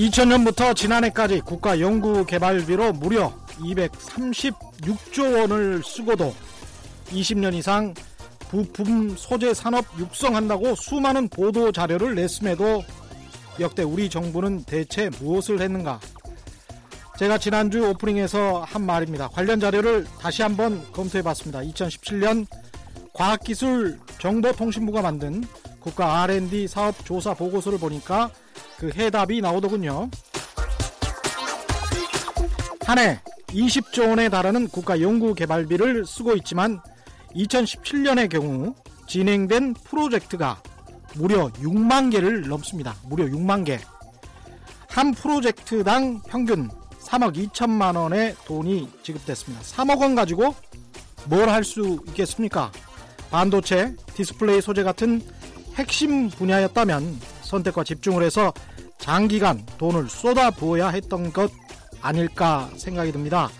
2000년부터 지난해까지 국가 연구개발비로 무려 236조 원을 쓰고도 20년 이상 부품 소재 산업 육성한다고 수많은 보도 자료를 냈음에도 역대 우리 정부는 대체 무엇을 했는가? 제가 지난주 오프닝에서 한 말입니다. 관련 자료를 다시 한번 검토해 봤습니다. 2017년 과학기술정보통신부가 만든 국가 R&D 사업 조사 보고서를 보니까 그 해답이 나오더군요. 한 해 20조 원에 달하는 국가 연구 개발비를 쓰고 있지만 2017년의 경우 진행된 프로젝트가 무려 6만 개를 넘습니다. 무려 6만 개. 한 프로젝트당 평균 3억 2천만 원의 돈이 지급됐습니다. 3억 원 가지고 뭘 할 수 있겠습니까? 반도체, 디스플레이 소재 같은 핵심 분야였다면 선택과 집중을 해서 장기간 돈을 쏟아 부어야 했던 것 아닐까 생각이 듭니다.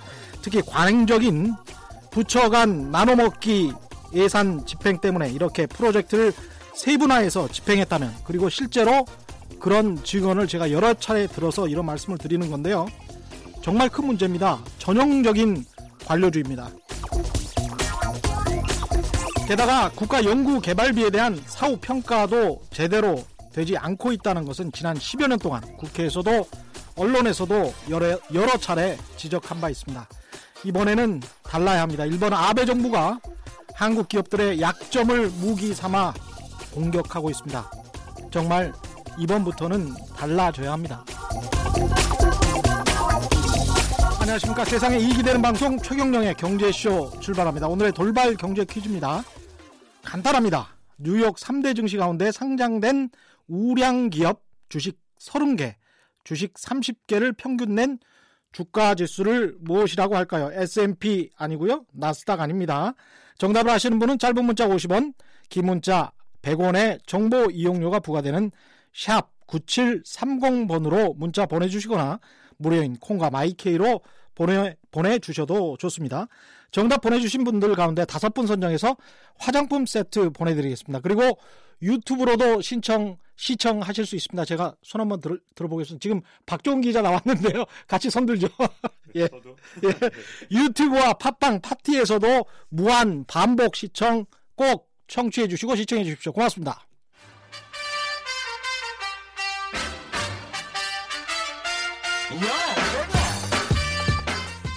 특히 관행적인 부처 간 나눠먹기 예산 집행 때문에 이렇게 프로젝트를 세분화해서 집행했다면 그리고 실제로 그런 증언을 제가 여러 차례 들어서 이런 말씀을 드리는 건데요. 정말 큰 문제입니다. 전형적인 관료주의입니다. 게다가 국가 연구 개발비에 대한 사후 평가도 제대로 되지 않고 있다는 것은 지난 10여 년 동안 국회에서도 언론에서도 여러, 여러 차례 지적한 바 있습니다. 이번에는 달라야 합니다. 일본 아베 정부가 한국 기업들의 약점을 무기 삼아 공격하고 있습니다. 정말 이번부터는 달라져야 합니다. 안녕하십니까. 세상에 이익이 되는 방송 최경령의 경제쇼 출발합니다. 오늘의 돌발 경제 퀴즈입니다. 간단합니다. 뉴욕 3대 증시 가운데 상장된 우량 기업 주식 30개, 주식 30개를 평균 낸 주가 지수를 무엇이라고 할까요? S&P 아니고요. 나스닥 아닙니다. 정답을 아시는 분은 짧은 문자 50원, 긴 문자 100원의 정보 이용료가 부과되는 샵 9730번으로 문자 보내주시거나 무료인 콩과 마이케이로 보내, 보내주셔도 좋습니다. 정답 보내주신 분들 가운데 다섯 분 선정해서 화장품 세트 보내드리겠습니다. 그리고 유튜브로도 신청, 시청하실 수 있습니다. 제가 손 한번 들, 들어보겠습니다. 지금 박종훈 기자 나왔는데요. 같이 손 들죠. 예. 예. 유튜브와 팟빵, 파티에서도 무한 반복 시청 꼭 청취해 주시고 시청해 주십시오. 고맙습니다.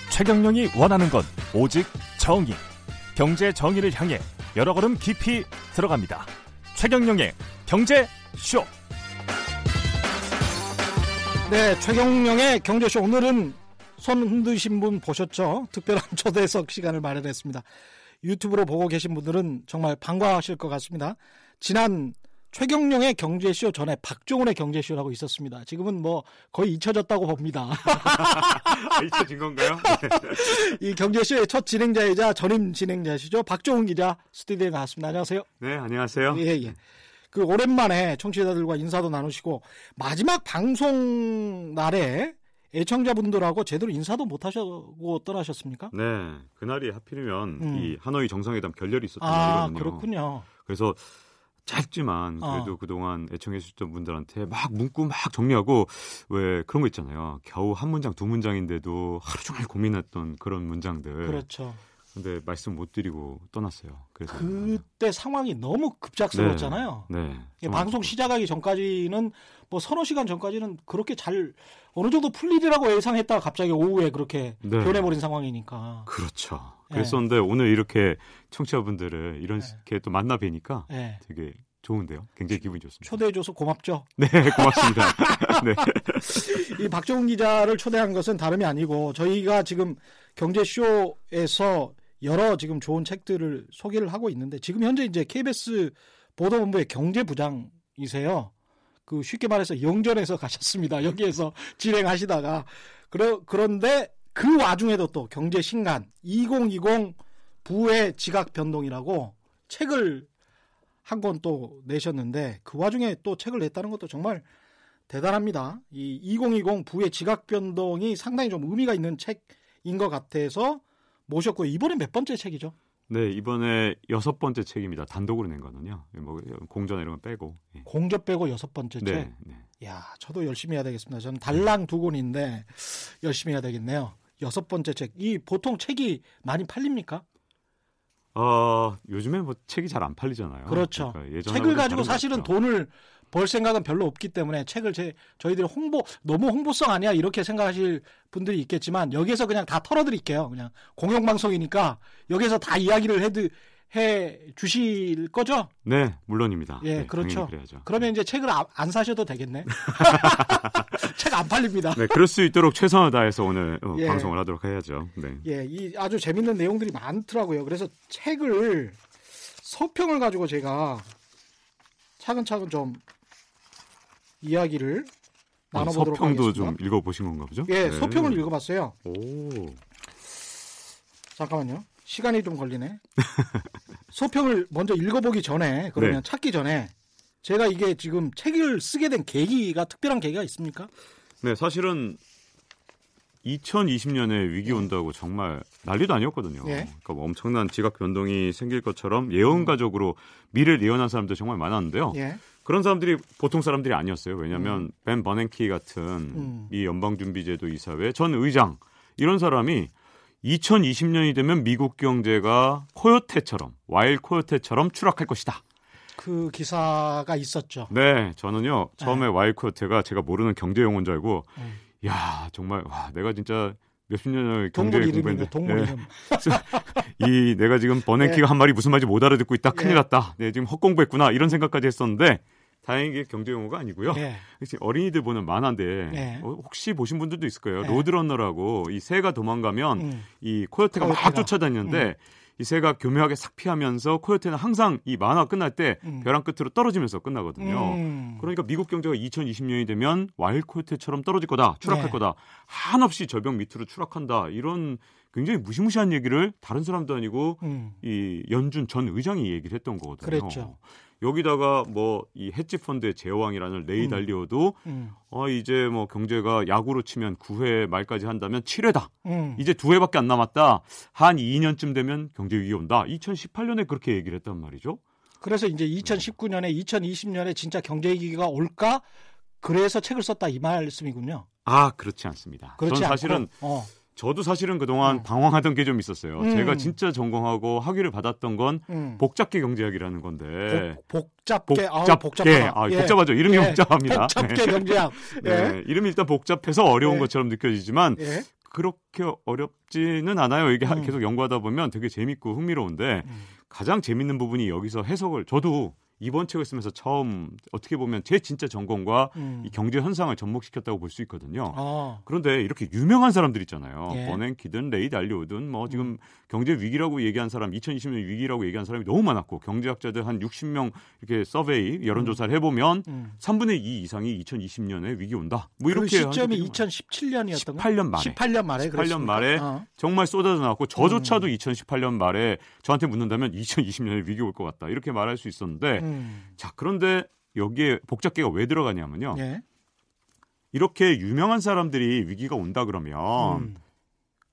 최경영이 원하는 건 오직 정의. 경제 정의를 향해 여러 걸음 깊이 들어갑니다. 최경영의 경제 쇼. 네, 최경영의 경제쇼 오늘은 손 흔드신 분 보셨죠? 특별한 초대석 시간을 마련했습니다. 유튜브로 보고 계신 분들은 정말 반가워하실 것 같습니다. 지난 최경령의 경제쇼 전에 박종훈의 경제쇼라고 있었습니다. 지금은 뭐 거의 잊혀졌다고 봅니다. 잊혀진 건가요? 이 경제쇼의 첫 진행자이자 전임 진행자시죠. 박종훈 기자 스튜디오에 나왔습니다. 안녕하세요. 네, 안녕하세요. 예, 예. 그 오랜만에 청취자들과 인사도 나누시고 마지막 방송 날에 애청자분들하고 제대로 인사도 못 하시고 떠나셨습니까? 네, 그날이 하필이면 음. 이 하노이 정상회담 결렬이 있었던 아, 날이거든요. 그렇군요. 그래서 짧지만 그래도 어. 그동안 애청해 주셨던 분들한테 막 문구 막 정리하고 왜 그런 거 있잖아요. 겨우 한 문장 두 문장인데도 하루 종일 고민했던 그런 문장들. 그렇죠. 근데 말씀 못 드리고 떠났어요. 그래서 그때 상황이 너무 급작스러웠잖아요. 네. 네. 방송 시작하기 전까지는 뭐 서너 시간 전까지는 그렇게 잘 어느 정도 풀리리라고 예상했다가 갑자기 오후에 그렇게 네. 변해버린 상황이니까. 그렇죠. 네. 그랬었는데 네. 오늘 이렇게 청취자분들을 이렇게 네. 또 만나 뵈니까 네. 되게 좋은데요. 굉장히 기분이 좋습니다. 초대해줘서 고맙죠. 네, 고맙습니다. 네. 이 박정훈 기자를 초대한 것은 다름이 아니고 저희가 지금 경제쇼에서 여러 지금 좋은 책들을 소개를 하고 있는데 지금 현재 이제 KBS 보도본부의 경제부장이세요. 그 쉽게 말해서 영전에서 가셨습니다. 여기에서 진행하시다가 그러, 그런데 그 와중에도 또 경제 신간 2020 부의 지각 변동이라고 책을 한 권 또 내셨는데 그 와중에 또 책을 냈다는 것도 정말 대단합니다. 이 2020 부의 지각 변동이 상당히 좀 의미가 있는 책인 것 같아서 모셨고 이번에 몇 번째 책이죠? 네, 이번에 여섯 번째 책입니다. 단독으로 낸 거는요. 뭐 공전 이런 거 빼고. 예. 공전 빼고 여섯 번째 책. 네, 네. 야, 저도 열심히 해야 되겠습니다. 저는 달랑 두 권인데 열심히 해야 되겠네요. 여섯 번째 책. 이 보통 책이 많이 팔립니까? 어, 요즘에 뭐 책이 잘 안 팔리잖아요. 그렇죠. 그러니까 책을 가지고 사실은 돈을 벌 생각은 별로 없기 때문에 책을 제 저희들이 홍보 너무 홍보성 아니야 이렇게 생각하실 분들이 있겠지만 여기서 그냥 다 털어드릴게요. 그냥 공영방송이니까 여기서 다 이야기를 해드 해 주실 거죠? 네, 물론입니다. 예, 네, 그렇죠. 그러면 이제 책을 안 사셔도 되겠네. 책 안 팔립니다. 네, 그럴 수 있도록 최선을 다해서 오늘 어, 예. 방송을 하도록 해야죠. 네. 예, 이 아주 재밌는 내용들이 많더라고요. 그래서 책을 서평을 가지고 제가 차근차근 좀 이야기를 아, 나눠보도록 서평도 하겠습니다. 좀 읽어보신 건가 보죠? 예, 네. 서평을 읽어봤어요. 오. 잠깐만요. 시간이 좀 걸리네. 서평을 먼저 읽어보기 전에 그러면 네. 찾기 전에 제가 이게 지금 책을 쓰게 된 계기가 특별한 계기가 있습니까? 네, 사실은 2020년에 위기 온다고 정말 난리도 아니었거든요. 예. 그러니까 뭐 엄청난 지각 변동이 생길 것처럼 예언가적으로 미래를 예언한 사람들 정말 많았는데요. 예. 그런 사람들이 보통 사람들이 아니었어요. 왜냐하면 음. 벤 버냉키 같은 음. 미 연방준비제도 이사회 전 의장 이런 사람이 2020년이 되면 미국 경제가 코요테처럼 와일 코요테처럼 추락할 것이다. 그 기사가 있었죠. 네, 저는요 처음에 네. 와일 코요테가 제가 모르는 경제 용어인 줄 알고, 음. 야 정말 와 내가 진짜 몇십 년을 경제 공부했는데 동물 네. 이 내가 지금 버냉키가 네. 한 말이 무슨 말인지 못 알아듣고 있다 큰일 네. 났다. 네 지금 헛공부했구나 이런 생각까지 했었는데 다행히 경제 용어가 아니고요. 네. 어린이들 보는 만화인데 네. 어, 혹시 보신 분들도 있을 거예요. 네. 로드러너라고 이 새가 도망가면 음. 이 코요테가, 코요테가, 막 쫓아다니는데 음. 이 새가 교묘하게 싹 피하면서 코요테는 항상 이 만화 끝날 때 음. 벼랑 끝으로 떨어지면서 끝나거든요. 음. 그러니까 미국 경제가 2020년이 되면 와일 코요테처럼 떨어질 거다, 추락할 네. 거다, 한없이 절벽 밑으로 추락한다 이런 굉장히 무시무시한 얘기를 다른 사람도 아니고 음. 이 연준 전 의장이 얘기를 했던 거거든요. 그랬죠. 여기다가 뭐 이 헤지 펀드의 제왕이라는 레이 음. 달리오도 음. 어 이제 뭐 경제가 야구로 치면 9회 말까지 한다면 7회다. 음. 이제 2회밖에 안 남았다. 한 2년쯤 되면 경제 위기 온다. 2018년에 그렇게 얘기를 했단 말이죠. 그래서 이제 2019년에 2020년에 진짜 경제 위기가 올까? 그래서 책을 썼다 이 말씀이군요. 아, 그렇지 않습니다. 그렇지 저는 사실은 어. 저도 사실은 그동안 음. 방황하던 게 좀 있었어요. 음. 제가 진짜 전공하고 학위를 받았던 건 음. 복잡계 경제학이라는 건데. 복, 복잡계, 복잡, 아, 복잡하다. 아, 예. 복잡하죠. 이름이 예. 복잡합니다. 복잡계 네. 경제학. 예. 네. 이름이 일단 복잡해서 어려운 예. 것처럼 느껴지지만 예. 그렇게 어렵지는 않아요. 이게 음. 계속 연구하다 보면 되게 재밌고 흥미로운데 음. 가장 재밌는 부분이 여기서 해석을 저도 이번 책을 쓰면서 처음 어떻게 보면 제 진짜 전공과 음. 이 경제 현상을 접목시켰다고 볼 수 있거든요. 아. 그런데 이렇게 유명한 사람들 있잖아요. 예. 버냉키든 레이 달리오든 뭐 지금 음. 경제 위기라고 얘기한 사람, 2020년 위기라고 얘기한 사람이 너무 많았고 경제학자들 한 60명 이렇게 서베이 여론조사를 음. 해보면 음. 3분의 2 이상이 2020년에 위기 온다. 뭐 이렇게 그 시점이 2017년이었던 18년 말에 18년 말에 18년 말에 어. 정말 쏟아져 나왔고 저조차도 음. 2018년 말에 저한테 묻는다면 2020년에 위기 올 것 같다 이렇게 말할 수 있었는데. 음. 음. 자, 그런데 여기에 복잡계가 왜 들어가냐면요. 예. 이렇게 유명한 사람들이 위기가 온다 그러면 음.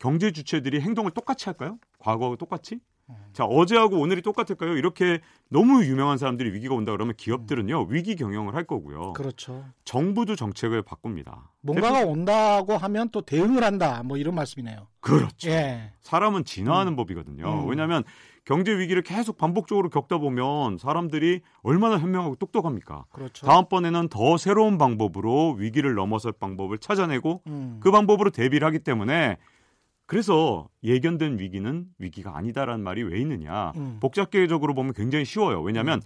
경제 주체들이 행동을 똑같이 할까요? 과거하고 똑같이? 음. 자, 어제하고 오늘이 똑같을까요? 이렇게 너무 유명한 사람들이 위기가 온다 그러면 기업들은요, 위기 경영을 할 거고요. 그렇죠. 정부도 정책을 바꿉니다. 뭔가가 대표... 온다고 하면 또 대응을 한다. 뭐 이런 말씀이네요. 그렇죠. 예. 사람은 진화하는 음. 법이거든요. 음. 왜냐하면 경제 위기를 계속 반복적으로 겪다 보면 사람들이 얼마나 현명하고 똑똑합니까? 그렇죠. 다음번에는 더 새로운 방법으로 위기를 넘어설 방법을 찾아내고 음. 그 방법으로 대비를 하기 때문에 그래서 예견된 위기는 위기가 아니다라는 말이 왜 있느냐? 음. 복잡계적으로 보면 굉장히 쉬워요. 왜냐하면 음.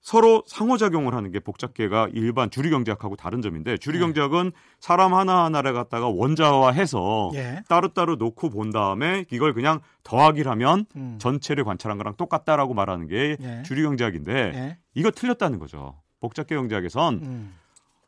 서로 상호작용을 하는 게 복잡계가 일반 주류경제학하고 다른 점인데 주류경제학은 네. 사람 하나하나를 갖다가 원자화해서 예. 따로따로 놓고 본 다음에 이걸 그냥 더하기를 하면 음. 전체를 관찰한 거랑 똑같다라고 말하는 게 예. 주류경제학인데 예. 이거 틀렸다는 거죠. 복잡계 경제학에선 음.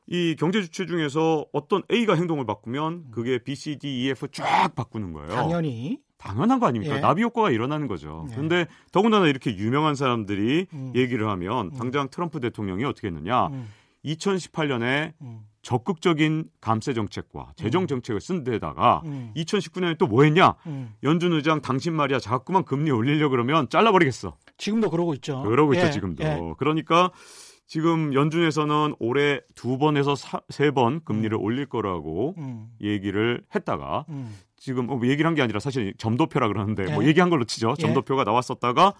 이 경제 주체 중에서 어떤 A가 행동을 바꾸면 음. 그게 B, C, D, E, F 쫙 바꾸는 거예요. 당연히. 당연한 거 아닙니까? 예. 나비 효과가 일어나는 거죠. 예. 그런데 더군다나 이렇게 유명한 사람들이 음. 얘기를 하면 음. 당장 트럼프 대통령이 어떻게 했느냐? 음. 2018년에 음. 적극적인 감세 정책과 재정 음. 정책을 쓴 데다가 음. 2019년에 또 뭐 했냐? 음. 연준 의장 당신 말이야 자꾸만 금리 올리려 그러면 잘라버리겠어. 지금도 그러고 있죠. 그러고 예. 있죠, 지금도. 예. 그러니까 지금 연준에서는 올해 두 번에서 세 번 금리를 음. 올릴 거라고 음. 얘기를 했다가 지금 뭐 얘기를 한 게 아니라 사실 점도표라 그러는데 뭐 예. 뭐 얘기한 걸로 치죠. 예. 점도표가 나왔었다가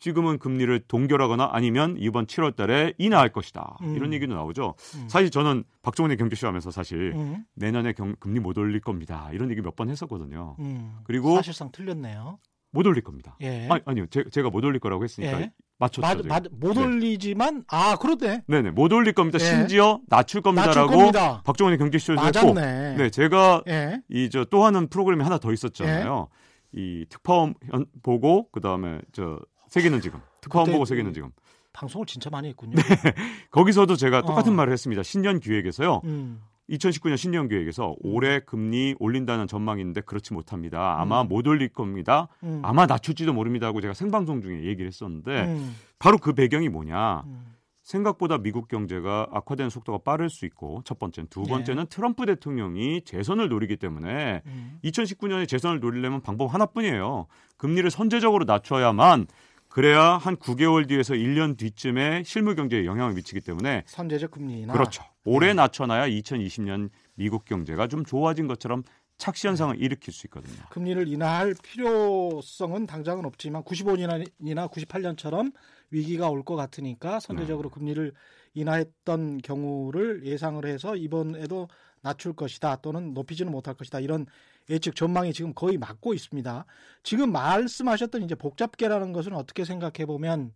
지금은 금리를 동결하거나 아니면 이번 7월 달에 인하할 것이다. 음. 이런 얘기도 나오죠. 음. 사실 저는 박종원의 경제쇼 하면서 사실 음. 내년에 경, 금리 못 올릴 겁니다. 이런 얘기 몇 번 했었거든요. 음. 그리고 사실상 틀렸네요. 못 올릴 겁니다. 예. 아니, 아니 요. 제, 가못 올릴 거라고 했으니까 예. 맞췄죠. 마, 마, 못 네. 올리지만 아, 그렇대. 네, 네. 못 올릴 겁니다. 예. 심지어 낮출 겁니다라고 겁니다. 박종원의 경제쇼에서 했고 네, 제가 예. 이저 또 하는 프로그램이 하나 더 있었잖아요. 예. 이 특파원 보고 그 다음에 저 세계는 지금 특파원 보고 세계는 지금 방송을 진짜 많이 했군요. 네. 거기서도 제가 똑같은 어. 말을 했습니다. 신년 기획에서요. 음. 2019년 신년 기획에서 올해 금리 올린다는 전망인데 그렇지 못합니다. 아마 음. 못 올릴 겁니다. 음. 아마 낮출지도 모릅니다 하고 제가 생방송 중에 얘기를 했었는데 음. 바로 그 배경이 뭐냐. 음. 생각보다 미국 경제가 악화되는 속도가 빠를 수 있고 첫 번째는 두 네. 번째는 네. 트럼프 대통령이 재선을 노리기 때문에 음. 2019년에 재선을 노리려면 방법 하나뿐이에요. 금리를 선제적으로 낮춰야만 그래야 한 9개월 뒤에서 1년 뒤쯤에 실물 경제에 영향을 미치기 때문에 선제적 금리 나 그렇죠. 올해 네. 낮춰놔야 2020년 미국 경제가 좀 좋아진 것처럼 착시 현상을 네. 일으킬 수 있거든요. 금리를 인하할 필요성은 당장은 없지만 95년이나 98년처럼 위기가 올 것 같으니까 선제적으로 네. 금리를 인하했던 경우를 예상을 해서 이번에도 낮출 것이다 또는 높이지는 못할 것이다 이런 예측 전망이 지금 거의 맞고 있습니다. 지금 말씀하셨던 이제 복잡계라는 것은 어떻게 생각해 보면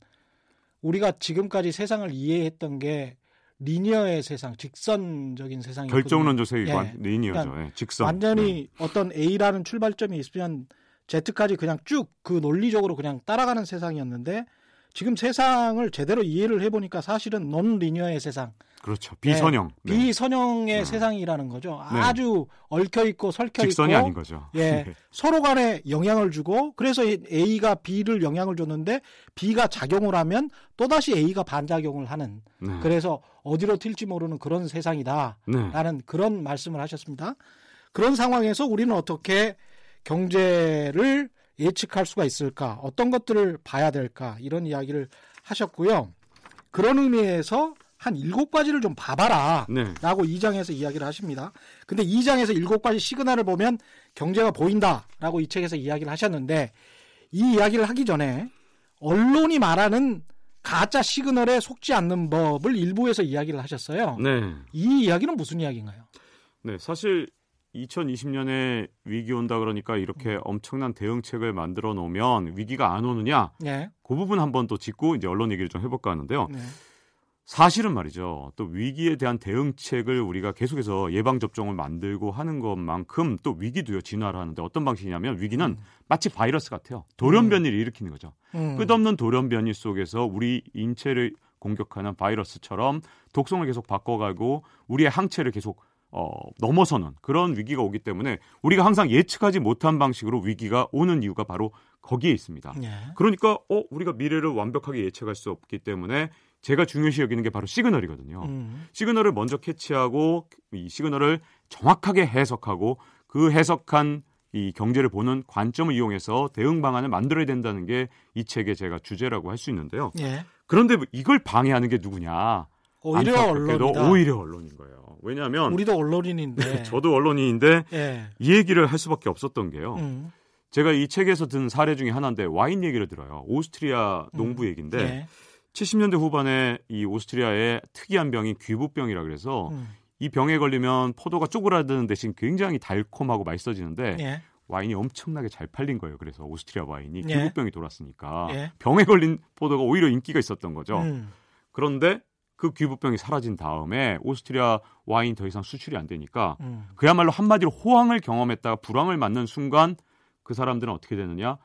우리가 지금까지 세상을 이해했던 게 리니어의 세상, 직선적인 세상이 결정론적 세계관, 예. 리니어죠. 그러니까 예. 직선. 완전히 네. 어떤 A라는 출발점이 있으면 Z까지 그냥 쭉 그 논리적으로 그냥 따라가는 세상이었는데 지금 세상을 제대로 이해를 해보니까 사실은 논 리니어의 세상, 그렇죠. 비선형. 네. 비선형의 네. 세상이라는 거죠. 네. 아주 얽혀 있고 설켜 직선이 아닌 거죠. 예. 네. 서로 간에 영향을 주고 그래서 A가 B를 영향을 줬는데 B가 작용을 하면 또다시 A가 반작용을 하는 네. 그래서 어디로 튈지 모르는 그런 세상이다라는 네. 그런 말씀을 하셨습니다. 그런 상황에서 우리는 어떻게 경제를 예측할 수가 있을까? 어떤 것들을 봐야 될까? 이런 이야기를 하셨고요. 그런 의미에서 한 일곱 가지를 좀 봐봐라. 네. 라고 2장에서 이야기를 하십니다. 근데 2장에서 일곱 가지 시그널을 보면 경제가 보인다. 라고 이 책에서 이야기를 하셨는데 이 이야기를 하기 전에 언론이 말하는 가짜 시그널에 속지 않는 법을 일부에서 이야기를 하셨어요. 네. 이 이야기는 무슨 이야기인가요? 네, 사실 2020년에 위기 온다 그러니까 이렇게 엄청난 대응책을 만들어 놓으면 위기가 안 오느냐? 네. 그 부분 한번 또 짚고 이제 언론 얘기를 좀 해볼까 하는데요. 네. 사실은 말이죠. 또 위기에 대한 대응책을 우리가 계속해서 예방 접종을 만들고 하는 것만큼 또 위기도요 진화를 하는데 어떤 방식이냐면 위기는 음. 마치 바이러스 같아요. 돌연변이를 음. 일으키는 거죠. 음. 끝없는 돌연변이 속에서 우리 인체를 공격하는 바이러스처럼 독성을 계속 바꿔가고 우리의 항체를 계속 어, 넘어서는 그런 위기가 오기 때문에 우리가 항상 예측하지 못한 방식으로 위기가 오는 이유가 바로 거기에 있습니다. 예. 그러니까 어 우리가 미래를 완벽하게 예측할 수 없기 때문에 제가 중요시 여기는 게 바로 시그널이거든요. 음. 시그널을 먼저 캐치하고 이 시그널을 정확하게 해석하고 그 해석한 이 경제를 보는 관점을 이용해서 대응 방안을 만들어야 된다는 게 이 책의 제가 주제라고 할 수 있는데요. 예. 그런데 이걸 방해하는 게 누구냐? 오히려 언론이다. 오히려 언론인 거예요. 왜냐하면 우리도 언론인인데 네, 저도 언론인인데 예. 이 얘기를 할 수밖에 없었던 게요. 음. 제가 이 책에서 든 사례 중에 하나인데 와인 얘기를 들어요. 오스트리아 농부 음. 얘기인데 예. 70년대 후반에 이 오스트리아의 특이한 병이 귀부병이라 그래서 음. 이 병에 걸리면 포도가 쪼그라드는 대신 굉장히 달콤하고 맛있어지는데 예. 와인이 엄청나게 잘 팔린 거예요. 그래서 오스트리아 와인이 예. 귀부병이 돌았으니까 예. 병에 걸린 포도가 오히려 인기가 있었던 거죠. 음. 그런데 그 귀부병이 사라진 다음에 오스트리아 와인 더 이상 수출이 안 되니까 음. 그야말로 한마디로 호황을 경험했다가 불황을 맞는 순간 그 사람들은 어떻게 되느냐?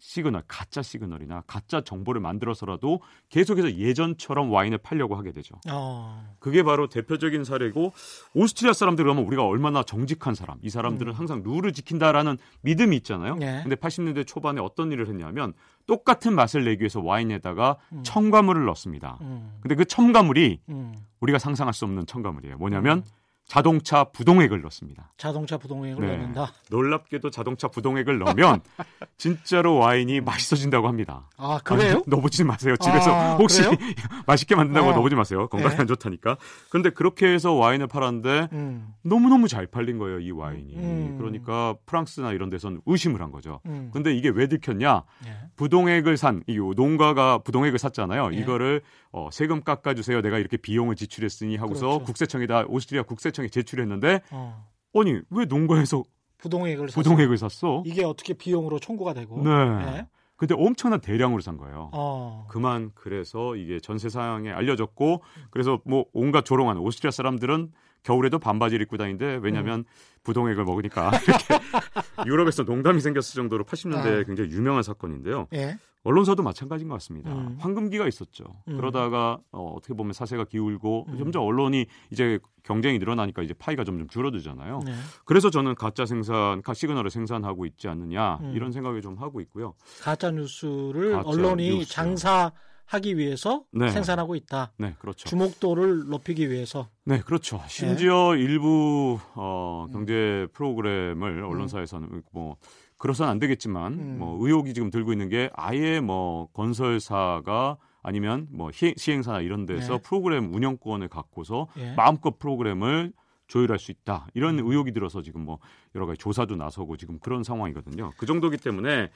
시그널, 가짜 시그널이나 가짜 정보를 만들어서라도 계속해서 예전처럼 와인을 팔려고 하게 되죠. 어. 그게 바로 대표적인 사례고 오스트리아 사람들 그러면 우리가 얼마나 정직한 사람, 이 사람들은 음. 항상 룰을 지킨다라는 믿음이 있잖아요. 네. 근데 80년대 초반에 어떤 일을 했냐면 똑같은 맛을 내기 위해서 와인에다가 음. 첨가물을 넣습니다. 음. 근데 그 첨가물이 음. 우리가 상상할 수 없는 첨가물이에요. 뭐냐면 음. 자동차 부동액을 넣습니다. 자동차 부동액을 네. 넣는다. 놀랍게도 자동차 부동액을 넣으면 진짜로 와인이 맛있어진다고 합니다. 아 그래요? 아니, 넣어보지 마세요. 집에서 아, 혹시 맛있게 만든다고 아. 넣어보지 마세요. 건강에 네. 안 좋다니까. 그런데 그렇게 해서 와인을 팔았는데 음. 너무 너무 잘 팔린 거예요. 이 와인이. 음. 그러니까 프랑스나 이런 데서는 의심을 한 거죠. 음. 근데 이게 왜 들켰냐? 네. 부동액을 산 이 농가가 부동액을 샀잖아요. 네. 이거를 어, 세금 깎아주세요. 내가 이렇게 비용을 지출했으니 하고서 그렇죠. 국세청에다 오스트리아 국세청에 제출했는데 어. 아니 왜 농가에서 부동액을 부동액을 샀어? 이게 어떻게 비용으로 청구가 되고? 네. 네. 근데 엄청난 대량으로 산 거예요. 어. 그만 그래서 이게 전 세상에 알려졌고 그래서 뭐 온갖 조롱하는 오스트리아 사람들은 겨울에도 반바지를 입고 다니는데 왜냐하면 음. 부동액을 먹으니까 이렇게 유럽에서 농담이 생겼을 정도로 80년대에 아. 굉장히 유명한 사건인데요. 예? 언론사도 마찬가지인 것 같습니다. 음. 황금기가 있었죠. 음. 그러다가 어, 어떻게 보면 사세가 기울고 음. 점점 언론이 이제 경쟁이 늘어나니까 이제 파이가 점점 줄어들잖아요. 네. 그래서 저는 가짜 생산, 시그널을 생산하고 있지 않느냐 음. 이런 생각을 좀 하고 있고요. 가짜 뉴스를 가짜 언론이 뉴스. 장사 하기 위해서 네. 생산하고 있다. 네, 그렇죠. 주목도를 높이기 위해서. 네, 그렇죠. 심지어 네. 일부 어, 경제 프로그램을 언론사에서는 뭐 그래서는 안 되겠지만 음. 뭐 의혹이 지금 들고 있는 게 아예 뭐 건설사가 아니면 뭐 시행사나 이런 데서 네. 프로그램 운영권을 갖고서 네. 마음껏 프로그램을 조율할 수 있다 이런 음. 의혹이 들어서 지금 뭐 여러 가지 조사도 나서고 지금 그런 상황이거든요. 그 정도기 때문에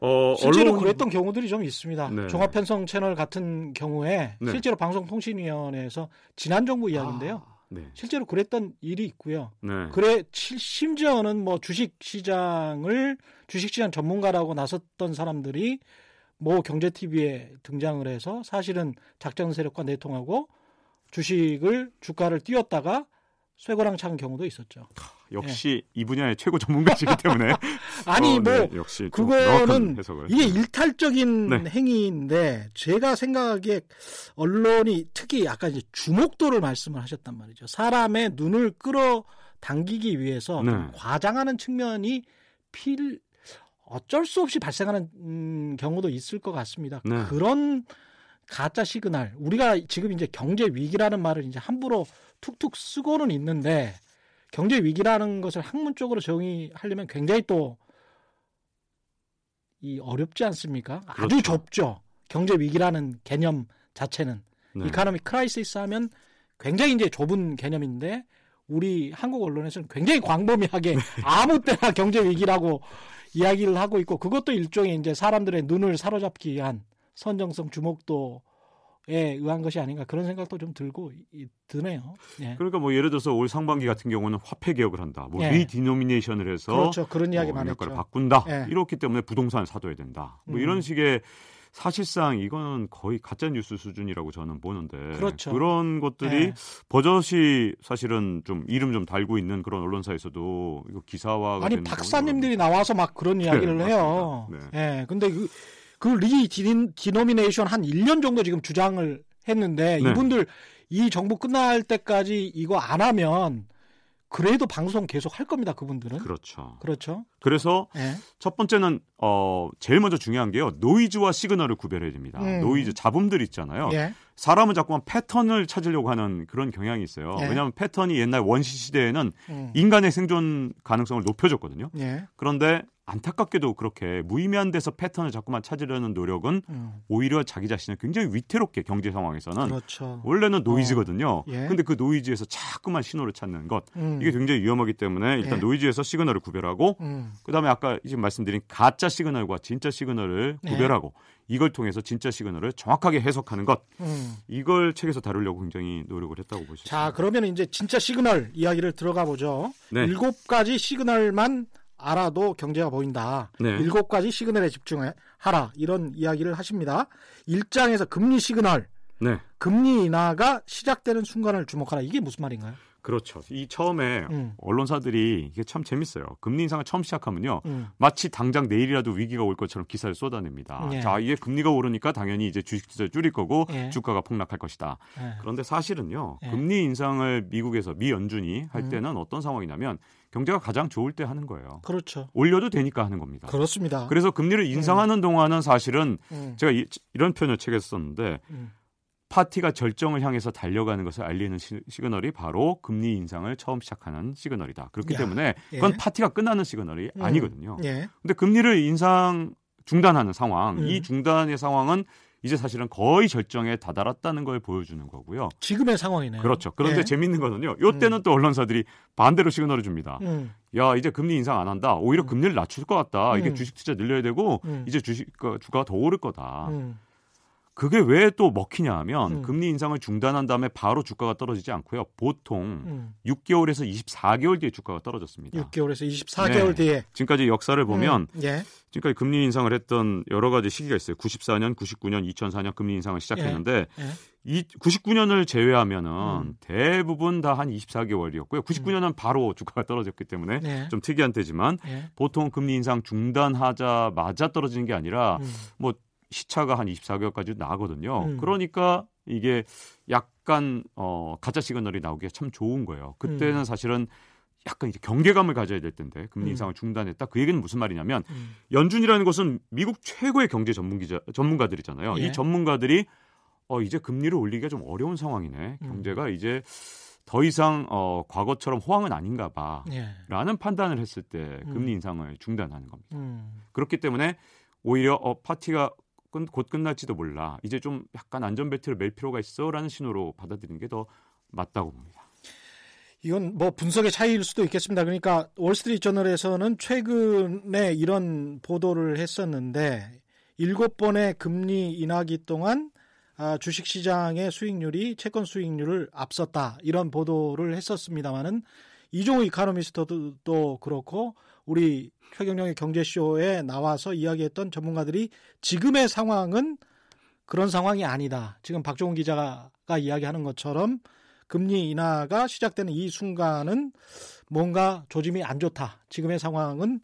어, 실제로 언론... 그랬던 경우들이 좀 있습니다. 네. 종합편성 채널 같은 경우에 네. 실제로 방송통신위원회에서 지난 정부 이야기인데요. 아. 네. 실제로 그랬던 일이 있고요. 네. 그래 심지어는 뭐 주식 시장을 주식 시장 전문가라고 나섰던 사람들이 뭐 경제 TV에 등장을 해서 사실은 작전 세력과 내통하고 주식을 주가를 띄웠다가 쇠고랑 찬 경우도 있었죠. 역시 네. 이 분야의 최고 전문가시기 때문에 아니 어, 뭐 네, 역시 그거는 이게 일탈적인 네. 행위인데 제가 생각하기에 언론이 특히 약간 이제 주목도를 말씀을 하셨단 말이죠. 사람의 눈을 끌어 당기기 위해서 네. 과장하는 측면이 필 어쩔 수 없이 발생하는 음, 경우도 있을 것 같습니다. 네. 그런 가짜 시그널 우리가 지금 이제 경제 위기라는 말을 이제 함부로 툭툭 쓰고는 있는데 경제 위기라는 것을 학문적으로 정의하려면 굉장히 또 이 어렵지 않습니까? 그렇죠. 아주 좁죠. 경제 위기라는 개념 자체는 네. economy crisis 하면 굉장히 이제 좁은 개념인데 우리 한국 언론에서는 굉장히 광범위하게 네. 아무 때나 경제 위기라고 이야기를 하고 있고 그것도 일종의 이제 사람들의 눈을 사로잡기 위한 선정성 주목도 에 의한 것이 아닌가 그런 생각도 좀 들고 드네요. 예. 그러니까 뭐 예를 들어서 올 상반기 같은 경우는 화폐 개혁을 한다. 뭐 예. 리디노미네이션을 해서 그렇죠. 그런 이야기 뭐 많았죠. 바꾼다. 예. 이렇기 때문에 부동산을 사둬야 된다. 뭐 음. 이런 식의 사실상 이거는 거의 가짜 뉴스 수준이라고 저는 보는데 그렇죠. 그런 것들이 네. 버젓이 사실은 좀 이름 좀 달고 있는 그런 언론사에서도 이거 기사화가 아니 박사님들이 나와서 막 그런 이야기를 네, 해요. 네. 네. 근데 그 그 리디노미네이션 한 1년 정도 지금 주장을 했는데 네. 이분들 이 정부 끝날 때까지 이거 안 하면 그래도 방송 계속 할 겁니다. 그분들은. 그렇죠. 그렇죠. 그래서 네. 첫 번째는 어 제일 먼저 중요한 게요. 노이즈와 시그널을 구별해야 됩니다. 음. 노이즈 잡음들 있잖아요. 예. 사람은 자꾸만 패턴을 찾으려고 하는 그런 경향이 있어요. 예. 왜냐하면 패턴이 옛날 원시 시대에는 음. 인간의 생존 가능성을 높여줬거든요. 예. 그런데 안타깝게도 그렇게 무의미한 데서 패턴을 자꾸만 찾으려는 노력은 음. 오히려 자기 자신을 굉장히 위태롭게 경제 상황에서는 그렇죠. 원래는 노이즈거든요. 어. 예. 근데 그 노이즈에서 자꾸만 신호를 찾는 것 음. 이게 굉장히 위험하기 때문에 일단 예. 노이즈에서 시그널을 구별하고 음. 그다음에 아까 지금 말씀드린 가짜 시그널과 진짜 시그널을 예. 구별하고 이걸 통해서 진짜 시그널을 정확하게 해석하는 것 음. 이걸 책에서 다루려고 굉장히 노력을 했다고 보시죠. 자 그러면 이제 진짜 시그널 이야기를 들어가 보죠. 네. 일곱 가지 시그널만 알아도 경제가 보인다. 네. 일곱 가지 시그널에 집중하라. 이런 이야기를 하십니다. 일장에서 금리 시그널 네. 금리 인하가 시작되는 순간을 주목하라. 이게 무슨 말인가요? 그렇죠. 이 처음에 음. 언론사들이 이게 참 재밌어요. 금리 인상을 처음 시작하면요. 음. 마치 당장 내일이라도 위기가 올 것처럼 기사를 쏟아냅니다. 예. 자, 이게 금리가 오르니까 당연히 이제 주식 투자를 줄일 거고 예. 주가가 폭락할 것이다. 예. 그런데 사실은요. 예. 금리 인상을 미국에서 미 연준이 할 음. 때는 어떤 상황이냐면 경제가 가장 좋을 때 하는 거예요. 그렇죠. 올려도 되니까 하는 겁니다. 그렇습니다. 그래서 금리를 인상하는 음. 동안은 사실은 음. 제가 이런 표현을 책에서 썼는데 음. 파티가 절정을 향해서 달려가는 것을 알리는 시그널이 바로 금리 인상을 처음 시작하는 시그널이다. 그렇기 야, 때문에 그건 예. 파티가 끝나는 시그널이 음, 아니거든요. 예. 근데 금리를 인상 중단하는 상황, 음. 이 중단의 상황은 이제 사실은 거의 절정에 다다랐다는 걸 보여주는 거고요. 지금의 상황이네요. 그렇죠. 그런데 예. 재밌는 거는요. 요때는 음. 또 언론사들이 반대로 시그널을 줍니다. 음. 야, 이제 금리 인상 안 한다. 오히려 음. 금리를 낮출 것 같다. 이게 음. 주식 투자 늘려야 되고 음. 이제 주식 주가가 더 오를 거다. 그게 왜 또 먹히냐 하면 음. 금리 인상을 중단한 다음에 바로 주가가 떨어지지 않고요. 보통 음. 6개월에서 24개월 뒤에 주가가 떨어졌습니다. 6개월에서 24개월 네. 뒤에. 지금까지 역사를 보면 음. 예. 지금까지 금리 인상을 했던 여러 가지 시기가 있어요. 94년, 99년, 2004년 금리 인상을 시작했는데 예. 예. 이 99년을 제외하면은 음. 대부분 다 한 24개월이었고요. 99년은 음. 바로 주가가 떨어졌기 때문에 예. 좀 특이한 때지만 예. 보통 금리 인상 중단하자마자 떨어지는 게 아니라 음. 뭐 시차가 한 24개월까지 나거든요. 음. 그러니까 이게 약간 어 가짜 시그널이 나오기가 참 좋은 거예요. 그때는 음. 사실은 약간 이제 경계감을 가져야 될 텐데 금리 음. 인상을 중단했다. 그 얘기는 무슨 말이냐면 음. 연준이라는 것은 미국 최고의 경제 전문 기자 전문가들이잖아요. 예. 이 전문가들이 어 이제 금리를 올리기가 좀 어려운 상황이네. 음. 경제가 이제 더 이상 어 과거처럼 호황은 아닌가 봐라는 예. 판단을 했을 때 금리 인상을 중단하는 겁니다. 음. 그렇기 때문에 오히려 어 파티가 곧 끝날지도 몰라. 이제 좀 약간 안전벨트를 맬 필요가 있어라는 신호로 받아들이는 게 더 맞다고 봅니다. 이건 뭐 분석의 차이일 수도 있겠습니다. 그러니까 월스트리트 저널에서는 최근에 이런 보도를 했었는데 일곱 번의 금리 인하기 동안 아, 주식시장의 수익률이 채권 수익률을 앞섰다 이런 보도를 했었습니다만은 이종우 이카노미스터도 그렇고 우리 최경영의 경제쇼에 나와서 이야기했던 전문가들이 지금의 상황은 그런 상황이 아니다. 지금 박종훈 기자가 이야기하는 것처럼 금리 인하가 시작되는 이 순간은 뭔가 조짐이 안 좋다. 지금의 상황은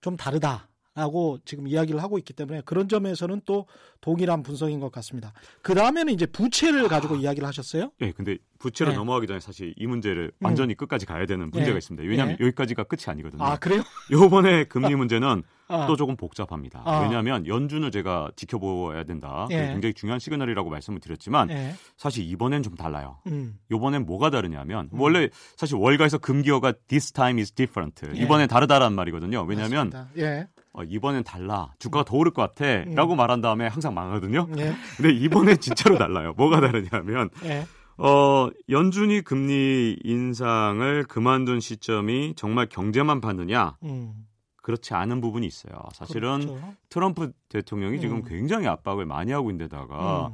좀 다르다. 라고 지금 이야기를 하고 있기 때문에 그런 점에서는 또 동일한 분석인 것 같습니다. 그 다음에는 이제 부채를 가지고 아, 이야기를 하셨어요? 네, 근데 부채로 네. 넘어가기 전에 사실 이 문제를 음. 완전히 음. 끝까지 가야 되는 문제가 네. 있습니다. 왜냐하면 네. 여기까지가 끝이 아니거든요. 아, 그래요? 요번에 금리 문제는 아. 또 조금 복잡합니다. 아. 왜냐하면 연준을 제가 지켜보아야 된다. 예. 굉장히 중요한 시그널이라고 말씀을 드렸지만 예. 사실 이번엔 좀 달라요. 음. 이번엔 뭐가 다르냐면 음. 원래 사실 월가에서 금기어가 this time is different. 예. 이번엔 다르다라는 말이거든요. 왜냐하면 예. 어, 이번엔 달라. 주가가 더 오를 것 같아. 음. 라고 말한 다음에 항상 망하거든요. 예. 근데 이번엔 진짜로 달라요. 뭐가 다르냐면, 예. 어, 연준이 금리 인상을 그만둔 시점이 정말 경제만 봤느냐? 음. 그렇지 않은 부분이 있어요. 사실은 그렇죠. 트럼프 대통령이 음. 지금 굉장히 압박을 많이 하고 있는데다가 음.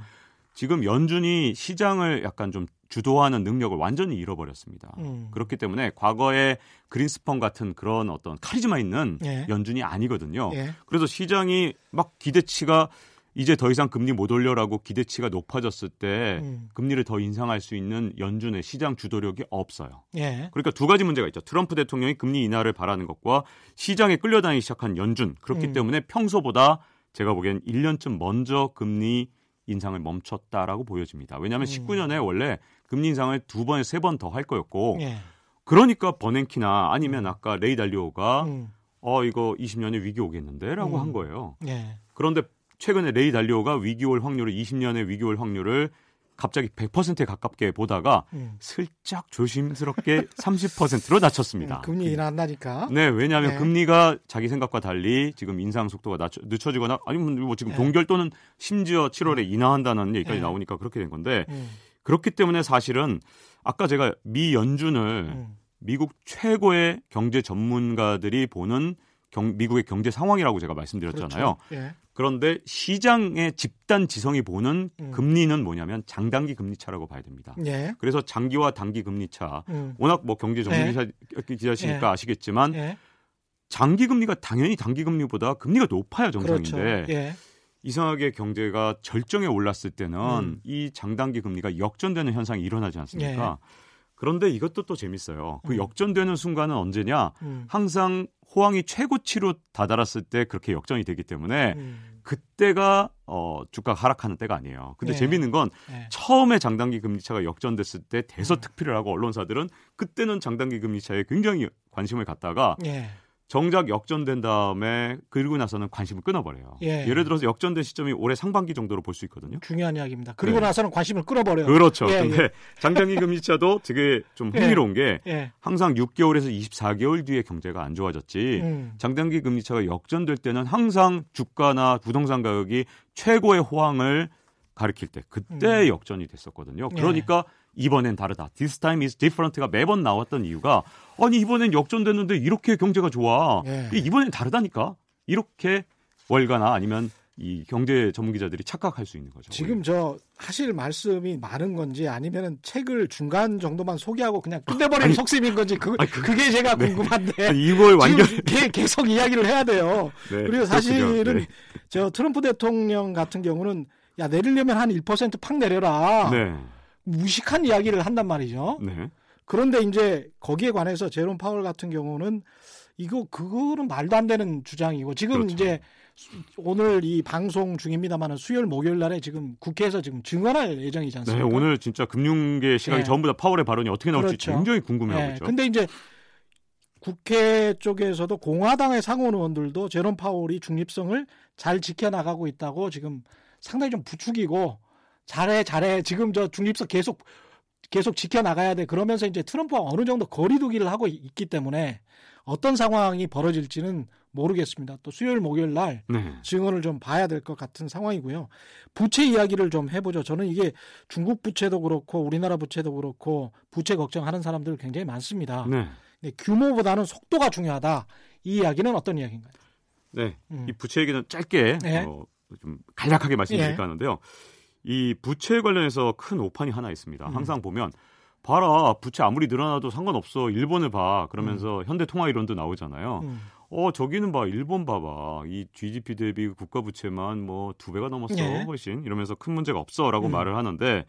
지금 연준이 시장을 약간 좀 주도하는 능력을 완전히 잃어버렸습니다. 음. 그렇기 때문에 과거에 그린스펀 같은 그런 어떤 카리즈마 있는 예. 연준이 아니거든요. 예. 그래서 시장이 막 기대치가 이제 더 이상 금리 못 올려라고 기대치가 높아졌을 때 음. 금리를 더 인상할 수 있는 연준의 시장 주도력이 없어요. 예. 그러니까 두 가지 문제가 있죠. 트럼프 대통령이 금리 인하를 바라는 것과 시장에 끌려다니기 시작한 연준. 그렇기 음. 때문에 평소보다 제가 보기엔 1년쯤 먼저 금리 인상을 멈췄다라고 보여집니다. 왜냐하면 음. 19년에 원래 금리 인상을 두 번에 세 번 더 할 거였고 예. 그러니까 버냉키나 아니면 아까 레이 달리오가 음. 어 이거 20년에 위기 오겠는데라고 음. 한 거예요. 예. 그런데 최근에 레이 달리오가 위기 올 확률을 20년의 위기 올 확률을 갑자기 100%에 가깝게 보다가 음. 슬쩍 조심스럽게 30%로 낮췄습니다. 음, 금리 인하 한다니까. 네, 왜냐하면 네. 금리가 자기 생각과 달리 지금 인상 속도가 낮춰, 늦춰지거나 아니면 뭐 지금 네. 동결 또는 심지어 7월에 인하한다는 얘기까지 네. 나오니까 그렇게 된 건데 음. 그렇기 때문에 사실은 아까 제가 미 연준을 음. 미국 최고의 경제 전문가들이 보는 경, 미국의 경제 상황이라고 제가 말씀드렸잖아요. 그렇죠. 예. 그런데 시장의 집단 지성이 보는 음. 금리는 뭐냐면 장단기 금리 차라고 봐야 됩니다. 예. 그래서 장기와 단기 금리 차. 음. 워낙 뭐 경제 전문 예. 기자시니까 예. 아시겠지만 예. 장기 금리가 당연히 단기 금리보다 금리가 높아요 정상인데 그렇죠. 예. 이상하게 경제가 절정에 올랐을 때는 음. 이 장단기 금리가 역전되는 현상이 일어나지 않습니까? 예. 그런데 이것도 또 재밌어요. 그 음. 역전되는 순간은 언제냐? 음. 항상 호황이 최고치로 다다랐을 때 그렇게 역전이 되기 때문에 음. 그때가 어 주가가 하락하는 때가 아니에요. 근데 네. 재밌는 건 네. 처음에 장단기 금리차가 역전됐을 때 대서특필을 하고 언론사들은 그때는 장단기 금리차에 굉장히 관심을 갖다가 네. 정작 역전된 다음에 그리고 나서는 관심을 끊어버려요. 예. 를 들어서 역전된 시점이 올해 상반기 정도로 볼 수 있거든요. 중요한 이야기입니다. 그리고 네. 나서는 관심을 끊어버려요. 그렇죠. 예, 근데 예. 장장기 금리차도 되게 좀 예. 흥미로운 게 예. 항상 6개월에서 24개월 뒤에 경제가 안 좋아졌지 음. 장단기 금리차가 역전될 때는 항상 주가나 부동산 가격이 최고의 호황을 가리킬 때 그때 음. 역전이 됐었거든요. 그러니까 이번엔 다르다. This time is different가 매번 나왔던 이유가 아니 이번엔 역전됐는데 이렇게 경제가 좋아. 예. 이번엔 다르다니까. 이렇게 월가나 아니면 이 경제 전문 기자들이 착각할 수 있는 거죠. 지금 저 하실 말씀이 많은 건지 아니면은 책을 중간 정도만 소개하고 그냥 끝내버리는 속셈인 건지 그, 그, 게 제가 네. 궁금한데 아니, 이걸 완전 계속 이야기를 해야 돼요. 네, 그리고 사실은 네. 저 트럼프 대통령 같은 경우는 야 내리려면 한 1%팍 내려라. 네. 무식한 이야기를 한단 말이죠. 네. 그런데 이제 거기에 관해서 제롬 파월 같은 경우는 이거 그거는 말도 안 되는 주장이고 지금 그렇죠. 이제 오늘 이 방송 중입니다만은 수요일 목요일 날에 지금 국회에서 지금 증언할 예정이지 않습니까? 네, 오늘 진짜 금융계 시각이 네. 전부 다 파월의 발언이 어떻게 나올지 그렇죠. 굉장히 궁금해하고 네. 있죠. 근데 이제 국회 쪽에서도 공화당의 상원 의원들도 제롬 파월이 중립성을 잘 지켜나가고 있다고 지금 상당히 좀 부추기고 잘해 잘해 지금 저 중립성 계속 계속 지켜나가야 돼 그러면서 이제 트럼프와 어느 정도 거리두기를 하고 있기 때문에 어떤 상황이 벌어질지는 모르겠습니다. 또 수요일 목요일 날 네. 증언을 좀 봐야 될 것 같은 상황이고요. 부채 이야기를 좀 해보죠. 저는 이게 중국 부채도 그렇고 우리나라 부채도 그렇고 부채 걱정하는 사람들 굉장히 많습니다. 네. 규모보다는 속도가 중요하다. 이 이야기는 어떤 이야기인가요? 네, 음. 이 부채 얘기는 짧게 네. 어, 좀 간략하게 말씀드릴까 네. 하는데요. 이 부채 관련해서 큰 오판이 하나 있습니다. 음. 항상 보면 봐라 부채 아무리 늘어나도 상관없어 일본을 봐 그러면서 음. 현대 통화 이론도 나오잖아요. 음. 어 저기는 봐 일본 봐봐 이 GDP 대비 국가 부채만 뭐 두 배가 넘었어 네. 훨씬 이러면서 큰 문제가 없어라고 음. 말을 하는데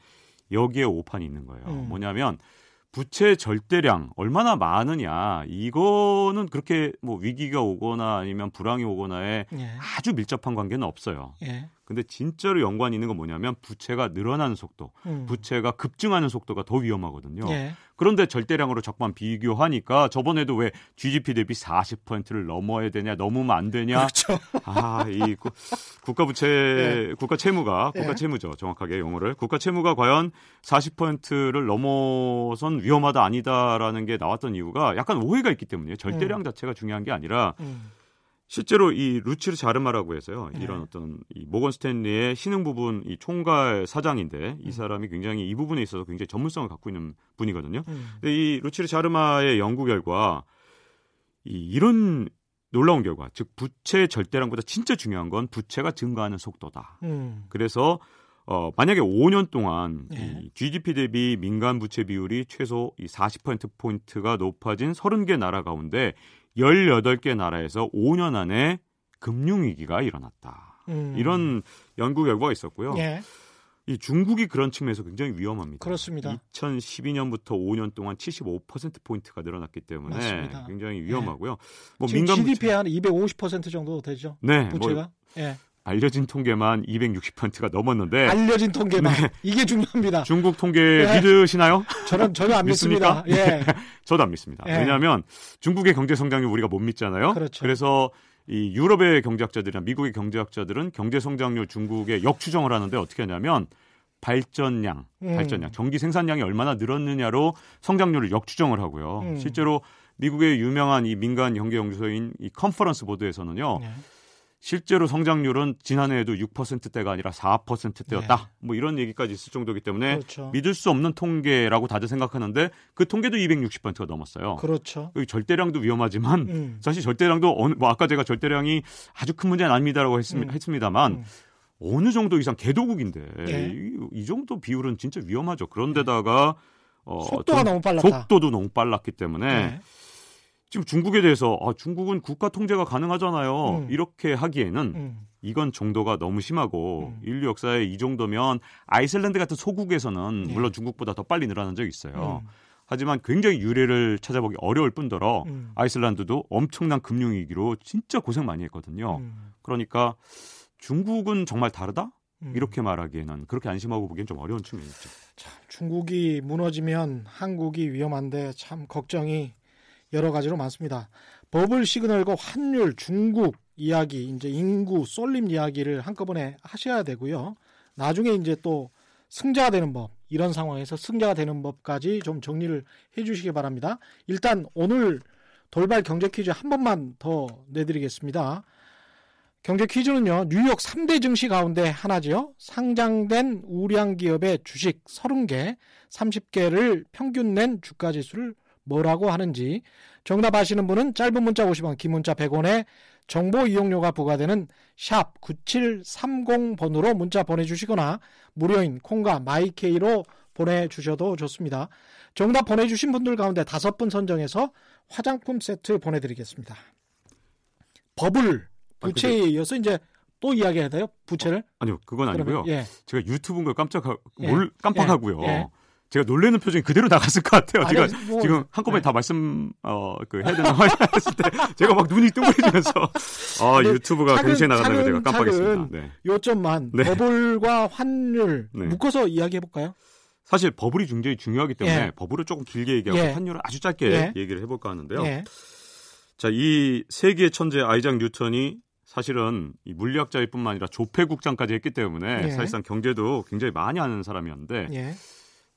여기에 오판이 있는 거예요. 음. 뭐냐면 부채 절대량 얼마나 많으냐 이거는 그렇게 뭐 위기가 오거나 아니면 불황이 오거나에 예. 아주 밀접한 관계는 없어요. 예. 근데 진짜로 연관이 있는 건 뭐냐면 부채가 늘어나는 속도, 음. 부채가 급증하는 속도가 더 위험하거든요. 예. 그런데 절대량으로 적만 비교하니까 저번에도 왜 GDP 대비 40%를 넘어야 되냐, 넘으면 안 되냐. 그렇죠. 아, 이 국가 부채, 예. 국가 채무가 국가 예. 채무죠. 정확하게 영어를 국가 채무가 과연 40%를 넘어선 위험하다 아니다라는 게 나왔던 이유가 약간 오해가 있기 때문이에요. 절대량 음. 자체가 중요한 게 아니라. 음. 실제로 이 루치르 자르마라고 해서요. 네. 이런 어떤 이 모건 스탠리의 신흥 부분 이 총괄 사장인데 이 음. 사람이 굉장히 이 부분에 있어서 굉장히 전문성을 갖고 있는 분이거든요. 음. 근데 이 루치르 자르마의 연구 결과 이 이런 놀라운 결과, 즉 부채 절대량보다 진짜 중요한 건 부채가 증가하는 속도다. 음. 그래서 어, 만약에 5년 동안 네. 이 GDP 대비 민간 부채 비율이 최소 이 40%포인트가 높아진 30개 나라 가운데 18개 나라에서 5년 안에 금융위기가 일어났다. 음. 이런 연구 결과가 있었고요. 예. 이 중국이 그런 측면에서 굉장히 위험합니다. 그렇습니다. 2012년부터 5년 동안 75% 포인트가 늘어났기 때문에 맞습니다. 굉장히 위험하고요. 네. 뭐 민간 GDP 한250% 정도 되죠. 네, 뭐 부채가. 뭐 예. 알려진 통계만 260%가 넘었는데 알려진 통계만 네. 이게 중요합니다. 중국 통계 네. 믿으시나요? 저는 전혀 안 믿습니다. 예. 네. 저도 안 믿습니다. 예. 왜냐하면 중국의 경제 성장률 우리가 못 믿잖아요. 그렇죠. 그래서 이 유럽의 경제학자들이나 미국의 경제학자들은 경제 성장률 중국에 역추정을 하는데 어떻게 하냐면 발전량, 음. 발전량, 전기 생산량이 얼마나 늘었느냐로 성장률을 역추정을 하고요. 음. 실제로 미국의 유명한 이 민간 경제 연구소인 이 컨퍼런스 보드에서는요. 네. 실제로 성장률은 지난해에도 6%대가 아니라 4%대였다. 네. 뭐 이런 얘기까지 있을 정도이기 때문에 그렇죠. 믿을 수 없는 통계라고 다들 생각하는데 그 통계도 260%가 넘었어요. 그렇죠. 절대량도 위험하지만 음. 사실 절대량도 어느 뭐 아까 제가 절대량이 아주 큰 문제는 아닙니다라고 했, 음. 했습니 다만 음. 어느 정도 이상 개도국인데 네. 이, 이, 정도 비율은 진짜 위험하죠. 그런데다가 어, 속도가 너무 빨랐다. 속도도 너무 빨랐기 때문에 네. 지금 중국에 대해서 아, 중국은 국가 통제가 가능하잖아요. 음. 이렇게 하기에는 음. 이건 정도가 너무 심하고 음. 인류 역사에 이 정도면 아이슬란드 같은 소국에서는 예. 물론 중국보다 더 빨리 늘어난 적이 있어요. 음. 하지만 굉장히 유례를 찾아보기 어려울 뿐더러 음. 아이슬란드도 엄청난 금융위기로 진짜 고생 많이 했거든요. 음. 그러니까 중국은 정말 다르다? 음. 이렇게 말하기에는 그렇게 안심하고 보기엔 좀 어려운 측면이 있죠. 참, 중국이 무너지면 한국이 위험한데 참 걱정이 여러 가지로 많습니다. 버블 시그널과 환율, 중국 이야기, 이제 인구 쏠림 이야기를 한꺼번에 하셔야 되고요. 나중에 이제 또 승자가 되는 법, 이런 상황에서 승자가 되는 법까지 좀 정리를 해 주시기 바랍니다. 일단 오늘 돌발 경제 퀴즈 한 번만 더 내드리겠습니다. 경제 퀴즈는요, 뉴욕 3대 증시 가운데 하나지요. 상장된 우량 기업의 주식 30개, 30개를 평균 낸 주가 지수를 뭐라고 하는지 정답 아시는 분은 짧은 문자 50원, 긴 문자 100원에 정보 이용료가 부과되는 샵 9730번으로 문자 보내주시거나 무료인 콩과 마이케이로 보내주셔도 좋습니다. 정답 보내주신 분들 가운데 다섯 분 선정해서 화장품 세트 보내드리겠습니다. 버블 부채에 이어서 이제 또 이야기해야 돼요? 부채를? 아니요, 그건 아니고요. 그러면, 예. 제가 유튜브인 걸 깜짝 예. 몰 깜빡하고요. 예. 예. 제가 놀래는 표정이 그대로 나갔을 것 같아요. 아니, 제가 뭐, 지금 한꺼번에 네. 다 말씀 어 그 해야 되나 했을 때 제가 막 눈이 둥그레지면서 아 유튜브가 차근- 동시에 나간다는 걸 제가 깜빡했습니다. 네. 요점만 네. 버블과 환율 네. 묶어서 이야기해 볼까요? 사실 버블이 굉장히 중요하기 때문에 예. 버블을 조금 길게 얘기하고 예. 환율을 아주 짧게 예. 얘기를 해볼까 하는데요. 예. 자, 이 세계의 천재 아이작 뉴턴이 사실은 이 물리학자일 뿐만 아니라 조폐국장까지 했기 때문에 예. 사실상 경제도 굉장히 많이 아는 사람이었는데 예.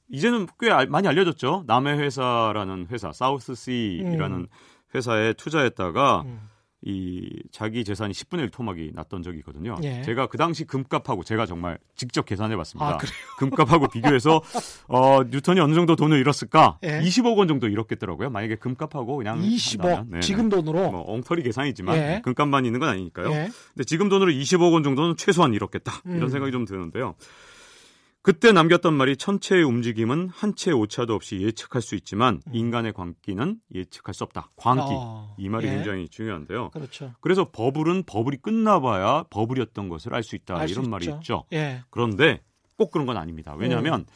이제는 꽤 알- 많이 알려졌죠. 남의 회사라는 회사, 사우스시라는 음. 회사에 투자했다가 음. 이 자기 재산이 10분의 1 토막이 났던 적이 있거든요. 예. 제가 그 당시 금값하고 제가 정말 직접 계산해 봤습니다. 아? 금값하고 비교해서 어, 뉴턴이 어느 정도 돈을 잃었을까? 예. 20억 원 정도 잃었겠더라고요. 만약에 금값하고 그냥 20억 한다면. 네네. 지금 돈으로 뭐 엉터리 계산이지만 예. 금값만 있는 건 아니니까요. 예. 근데 지금 돈으로 20억 원 정도는 최소한 잃었겠다. 음. 이런 생각이 좀 드는데요. 그때 남겼던 말이 천체의 움직임은 한 치의 오차도 없이 예측할 수 있지만 음. 인간의 광기는 예측할 수 없다. 광기. 어, 이 말이 예. 굉장히 중요한데요. 그렇죠. 그래서 버블은 버블이 끝나봐야 버블이었던 것을 알 수 있다. 알 수 이런 말이 있죠. 있죠. 예. 그런데 꼭 그런 건 아닙니다. 왜냐하면 음.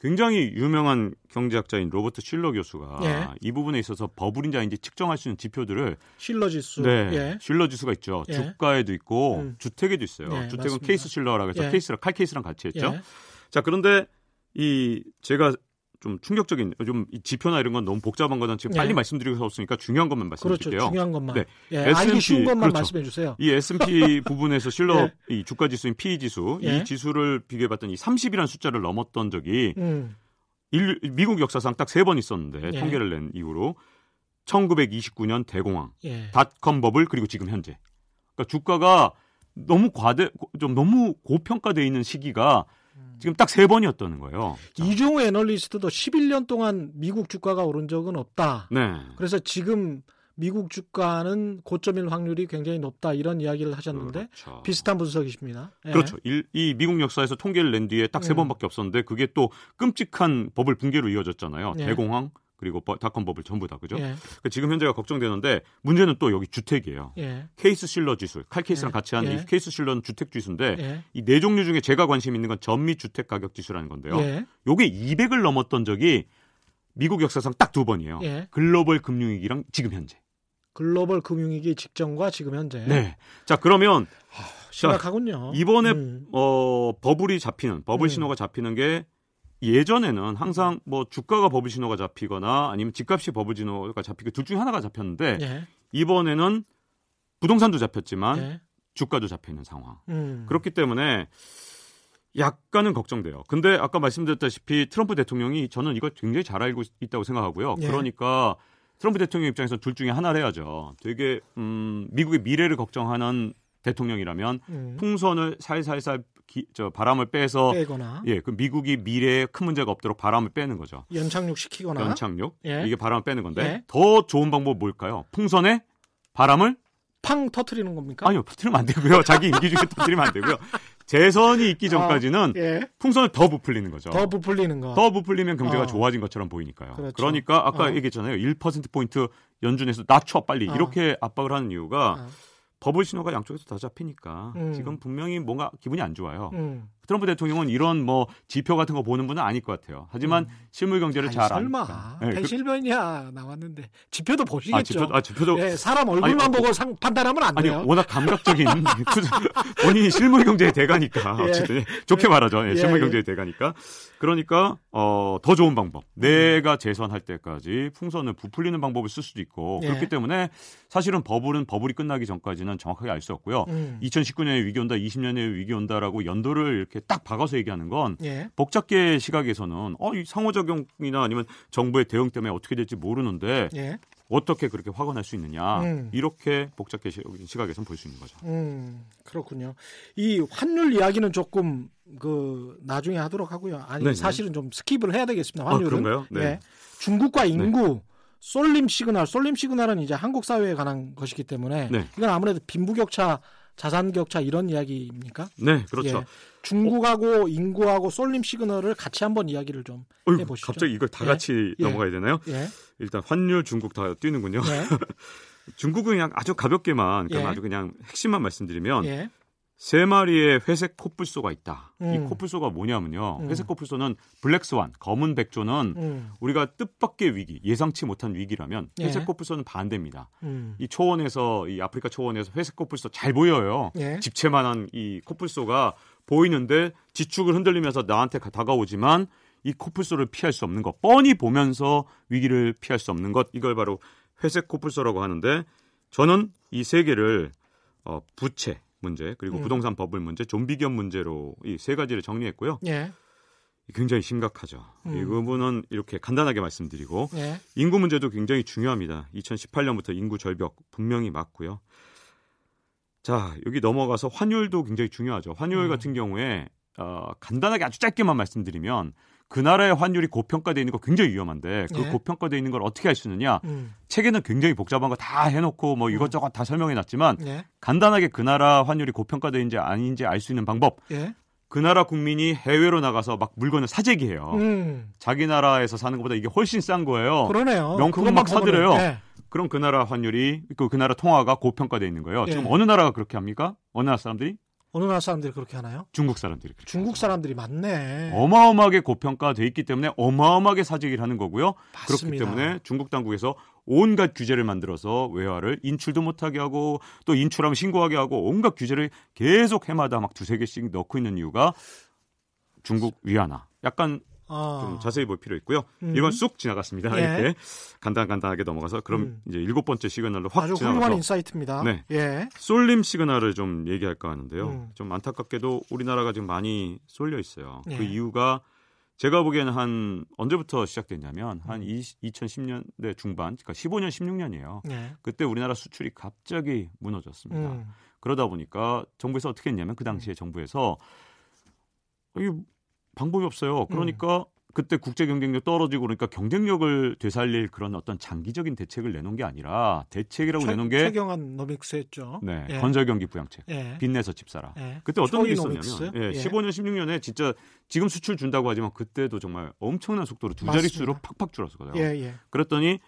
굉장히 유명한 경제학자인 로버트 실러 교수가 예. 이 부분에 있어서 버블인지 아닌지 측정할 수 있는 지표들을 실러 지수. 네, 예. 실러 지수가 있죠. 예. 주가에도 있고 음. 주택에도 있어요. 네, 주택은 맞습니다. 케이스 실러라고 해서 예. 케이스랑 칼 케이스랑 같이 했죠. 예. 자 그런데 이 제가 좀 충격적인 좀이 지표나 이런 건 너무 복잡한 거는 지금 예. 빨리 말씀드리고 서 없으니까 중요한 것만 그렇죠. 말씀드릴게요. 중요한 것만. 네. 예. S&P 쉬운 것만 그렇죠. 말씀해 주세요. 이 S&P 부분에서 실러 예. 이 주가 지수인 PE 지수 예. 이 지수를 비교해 봤더니 30이라는 숫자를 넘었던 적이 음. 인류- 미국 역사상 딱 세 번 있었는데 예. 통계를 낸 이후로 1929년 대공황, 예. 닷컴 버블 그리고 지금 현재. 그러니까 주가가 너무 과대 좀 너무 고평가돼 있는 시기가 지금 딱 세 번이었다는 거예요. 자, 이종우 애널리스트도 11년 동안 미국 주가가 오른 적은 없다. 네. 그래서 지금 미국 주가는 고점일 확률이 굉장히 높다 이런 이야기를 하셨는데 그렇죠. 비슷한 분석이십니다. 예. 그렇죠. 일- 이 미국 역사에서 통계를 낸 뒤에 딱 세 음. 번밖에 없었는데 그게 또 끔찍한 버블 붕괴로 이어졌잖아요. 예. 대공황 그리고 버- 닷컴 버블 전부 다 그죠? 예. 그 지금 현재가 걱정되는데 문제는 또 여기 주택이에요. 예. 케이스 실러 지수, 칼 케이스랑 예. 같이 한 예. 이 케이스 실러는 주택 지수인데 예. 이 네 종류 중에 제가 관심 있는 건 전미 주택 가격 지수라는 건데요. 예. 요게 200을 넘었던 적이 미국 역사상 딱 두 번이에요. 예. 글로벌 금융위기랑 지금 현재. 글로벌 금융위기 직전과 지금 현재 네. 자 그러면 심각하군요. 이번에 음. 어 버블이 잡히는 버블 음. 신호가 잡히는 게 예전에는 항상 뭐 주가가 버블 신호가 잡히거나 아니면 집값이 버블 신호가 잡히고 둘 중에 하나가 잡혔는데 예. 이번에는 부동산도 잡혔지만 예. 주가도 잡혀 있는 상황. 음. 그렇기 때문에 약간은 걱정돼요. 근데 아까 말씀드렸다시피 트럼프 대통령이 저는 이걸 굉장히 잘 알고 있다고 생각하고요. 예. 그러니까 트럼프 대통령 입장에서 둘 중에 하나를 해야죠. 되게 음, 미국의 미래를 걱정하는 대통령이라면 음. 풍선을 살살살 기- 저 바람을 빼서 빼거나 예, 그 미국이 미래에 큰 문제가 없도록 바람을 빼는 거죠. 연착륙 시키거나 연착륙 예. 이게 바람을 빼는 건데 예. 더 좋은 방법 뭘까요? 풍선에 바람을 팡 터트리는 겁니까? 아니요 터뜨리면 안 되고요. 자기 임기 중에 터뜨리면 안 되고요. 재선이 있기 아, 전까지는 아, 예. 풍선을 더 부풀리는 거죠. 더 부풀리는 거. 더 부풀리면 경제가 어. 좋아진 것처럼 보이니까요. 그렇죠. 그러니까 아까 어. 얘기했잖아요. 1% 포인트 연준에서 낮춰 빨리 어. 이렇게 압박을 하는 이유가 어. 버블 신호가 양쪽에서 다 잡히니까 음. 지금 분명히 뭔가 기분이 안 좋아요. 음. 트럼프 대통령은 이런 뭐 지표 같은 거 보는 분은 아닐 것 같아요. 하지만 음. 실물 경제를 잘 설마 아니까. 네, 펜실베니아 그, 나왔는데 지표도 보시겠죠. 아, 지표, 아, 지표도 네, 사람 얼굴만 아니, 보고 상, 판단하면 안 돼요. 아니, 워낙 감각적인 본인이 실물 경제의 대가니까 예. 어쨌든 좋게 말하죠. 예, 실물 예, 예. 경제의 대가니까. 그러니까 어, 더 좋은 방법. 내가 재선할 때까지 풍선을 부풀리는 방법을 쓸 수도 있고 예. 그렇기 때문에 사실은 버블은 버블이 끝나기 전까지는 정확하게 알 수 없고요. 음. 2019년에 위기 온다, 20년에 위기 온다라고 연도를 이렇게 딱 박아서 얘기하는 건 예. 복잡계 시각에서는 어, 이 상호작용이나 아니면 정부의 대응 때문에 어떻게 될지 모르는데 예. 어떻게 그렇게 확언할 수 있느냐 음. 이렇게 복잡계 시각에서는 볼 수 있는 거죠. 음, 그렇군요. 이 환율 이야기는 조금 그 나중에 하도록 하고요. 아니 네네. 사실은 좀 skip을 해야 되겠습니다. 환율은. 아, 그런가요? 네. 예. 중국과 네. 인구 네. 쏠림 시그널, 쏠림 시그널은 이제 한국 사회에 관한 것이기 때문에 네. 이건 아무래도 빈부격차, 자산 격차 이런 이야기입니까? 네, 그렇죠. 예. 중국하고 어. 인구하고 쏠림 시그널을 같이 한번 이야기를 좀 어휴, 해보시죠. 갑자기 이걸 다 같이 예. 넘어가야 되나요? 예. 일단 환율 중국 다 뛰는군요. 예. 중국은 그냥 아주 가볍게만 예. 아주 그냥 핵심만 말씀드리면 예. 세 마리의 회색 코뿔소가 있다. 음. 이 코뿔소가 뭐냐면요. 음. 회색 코뿔소는 블랙스완, 검은 백조는 음. 우리가 뜻밖의 위기, 예상치 못한 위기라면 예. 회색 코뿔소는 반대입니다. 음. 이 초원에서 이 아프리카 초원에서 회색 코뿔소 잘 보여요. 예. 집채만한 이 코뿔소가 보이는데 지축을 흔들리면서 나한테 다가오지만 이 코뿔소를 피할 수 없는 것, 뻔히 보면서 위기를 피할 수 없는 것, 이걸 바로 회색 코뿔소라고 하는데 저는 이 세 개를 어, 부채 문제 그리고 음. 부동산 버블 문제, 좀비 기업 문제로 이 세 가지를 정리했고요. 예. 굉장히 심각하죠. 음. 이 부분은 이렇게 간단하게 말씀드리고 예. 인구 문제도 굉장히 중요합니다. 2018년부터 인구 절벽 분명히 맞고요. 자, 여기 넘어가서 환율도 굉장히 중요하죠. 환율 음. 같은 경우에 어, 간단하게 아주 짧게만 말씀드리면 그 나라의 환율이 고평가되어 있는 거 굉장히 위험한데 그 네. 고평가되어 있는 걸 어떻게 할 수 있느냐? 음. 책에는 굉장히 복잡한 거 다 해놓고 뭐 음. 이것저것 다 설명해 놨지만 네. 간단하게 그 나라 환율이 고평가되어있는지 아닌지 알 수 있는 방법. 네. 그 나라 국민이 해외로 나가서 막 물건을 사재기해요. 음. 자기 나라에서 사는 것보다 이게 훨씬 싼 거예요. 그러네요. 명품 막 사들여요. 네. 그럼 그 나라 환율이 그, 그 나라 통화가 고평가돼 있는 거예요. 예. 지금 어느 나라가 그렇게 합니까? 어느 나라 사람들이? 어느 나라 사람들이 그렇게 하나요? 중국 사람들이. 중국 사람들이 많네. 어마어마하게 고평가돼 있기 때문에 어마어마하게 사재기를 하는 거고요. 맞습니다. 그렇기 때문에 중국 당국에서 온갖 규제를 만들어서 외화를 인출도 못하게 하고 또 인출하면 신고하게 하고 온갖 규제를 계속 해마다 막 두세 개씩 넣고 있는 이유가 중국 위안화. 약간 아. 좀 자세히 볼 필요 있고요. 음. 이건 쑥 지나갔습니다. 예. 이렇게 간단간단하게 넘어가서 그럼 음. 이제 일곱 번째 시그널로 확 아주 지나가서 훌륭한 인사이트입니다. 네. 예. 쏠림 시그널을 좀 얘기할까 하는데요. 음. 좀 안타깝게도 우리나라가 지금 많이 쏠려 있어요. 그 예. 그 이유가 제가 보기에는 한 언제부터 시작됐냐면 한 20, 2010년대 중반, 그러니까 15년, 16년이에요. 예. 그때 우리나라 수출이 갑자기 무너졌습니다. 음. 그러다 보니까 정부에서 어떻게 했냐면 그 당시에 음. 정부에서 이 방법이 없어요. 그러니까 음. 그때 국제 경쟁력 떨어지고 그러니까 경쟁력을 되살릴 그런 어떤 장기적인 대책을 내놓은 게 아니라 대책이라고 최, 내놓은 게 최경환 노믹스였죠. 네, 예. 건설 경기 부양책, 예. 빚내서 집 사라. 예. 그때 어떤 게 있었냐면, 예, 15년, 16년에 진짜 지금 수출 준다고 하지만 그때도 정말 엄청난 속도로 두 자릿수로 팍팍 줄었어요. 예, 예. 그랬더니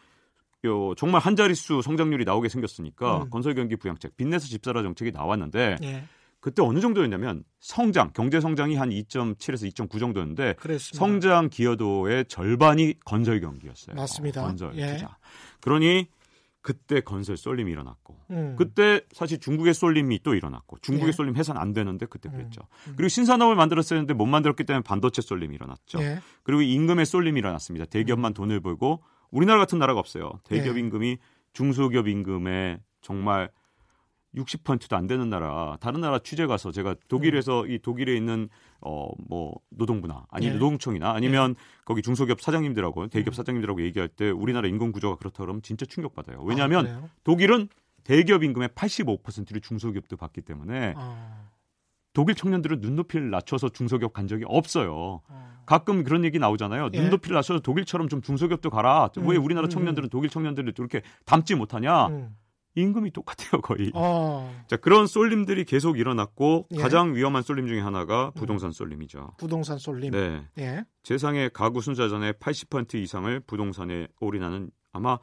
요 정말 한 자릿수 성장률이 나오게 생겼으니까 음. 건설 경기 부양책, 빚내서 집 사라 정책이 나왔는데. 예. 그때 어느 정도였냐면 성장, 경제 성장이 한 2.7에서 2.9 정도였는데 그랬습니다. 성장 기여도의 절반이 건설 경기였어요. 맞습니다. 어, 건설 예. 투자. 그러니 그때 건설 쏠림이 일어났고 음. 그때 사실 중국의 쏠림이 또 일어났고 중국의 예. 쏠림 해선 안 되는데 그때 음. 그랬죠. 음. 그리고 신산업을 만들었어야 했는데 못 만들었기 때문에 반도체 쏠림이 일어났죠. 예. 그리고 임금의 쏠림이 일어났습니다. 대기업만 음. 돈을 벌고 우리나라 같은 나라가 없어요. 대기업 예. 임금이 중소기업 임금에 정말 60%도 안 되는 나라 다른 나라 취재 가서 제가 독일에서 음. 이 독일에 있는 어 뭐 노동부나 아니 면 네. 노동청이나 아니면 네. 거기 중소기업 사장님들하고 대기업 음. 사장님들하고 얘기할 때 우리나라 인건 구조가 그렇다 그러면 진짜 충격 받아요. 왜냐하면 아, 독일은 대기업 임금의 85%를 중소기업도 받기 때문에 아. 독일 청년들은 눈높이를 낮춰서 중소기업 간 적이 없어요. 아. 가끔 그런 얘기 나오잖아요. 예. 눈높이를 낮춰서 독일처럼 좀 중소기업도 가라. 음, 왜 우리나라 음, 청년들은 독일 청년들을 이렇게 닮지 못하냐? 음. 임금이 똑같아요 거의. 어. 자 그런 쏠림들이 계속 일어났고 예. 가장 위험한 쏠림 중에 하나가 음. 부동산 쏠림이죠. 부동산 쏠림. 네. 예. 세상의 가구 순자전의 80% 이상을 부동산에 올인하는 아마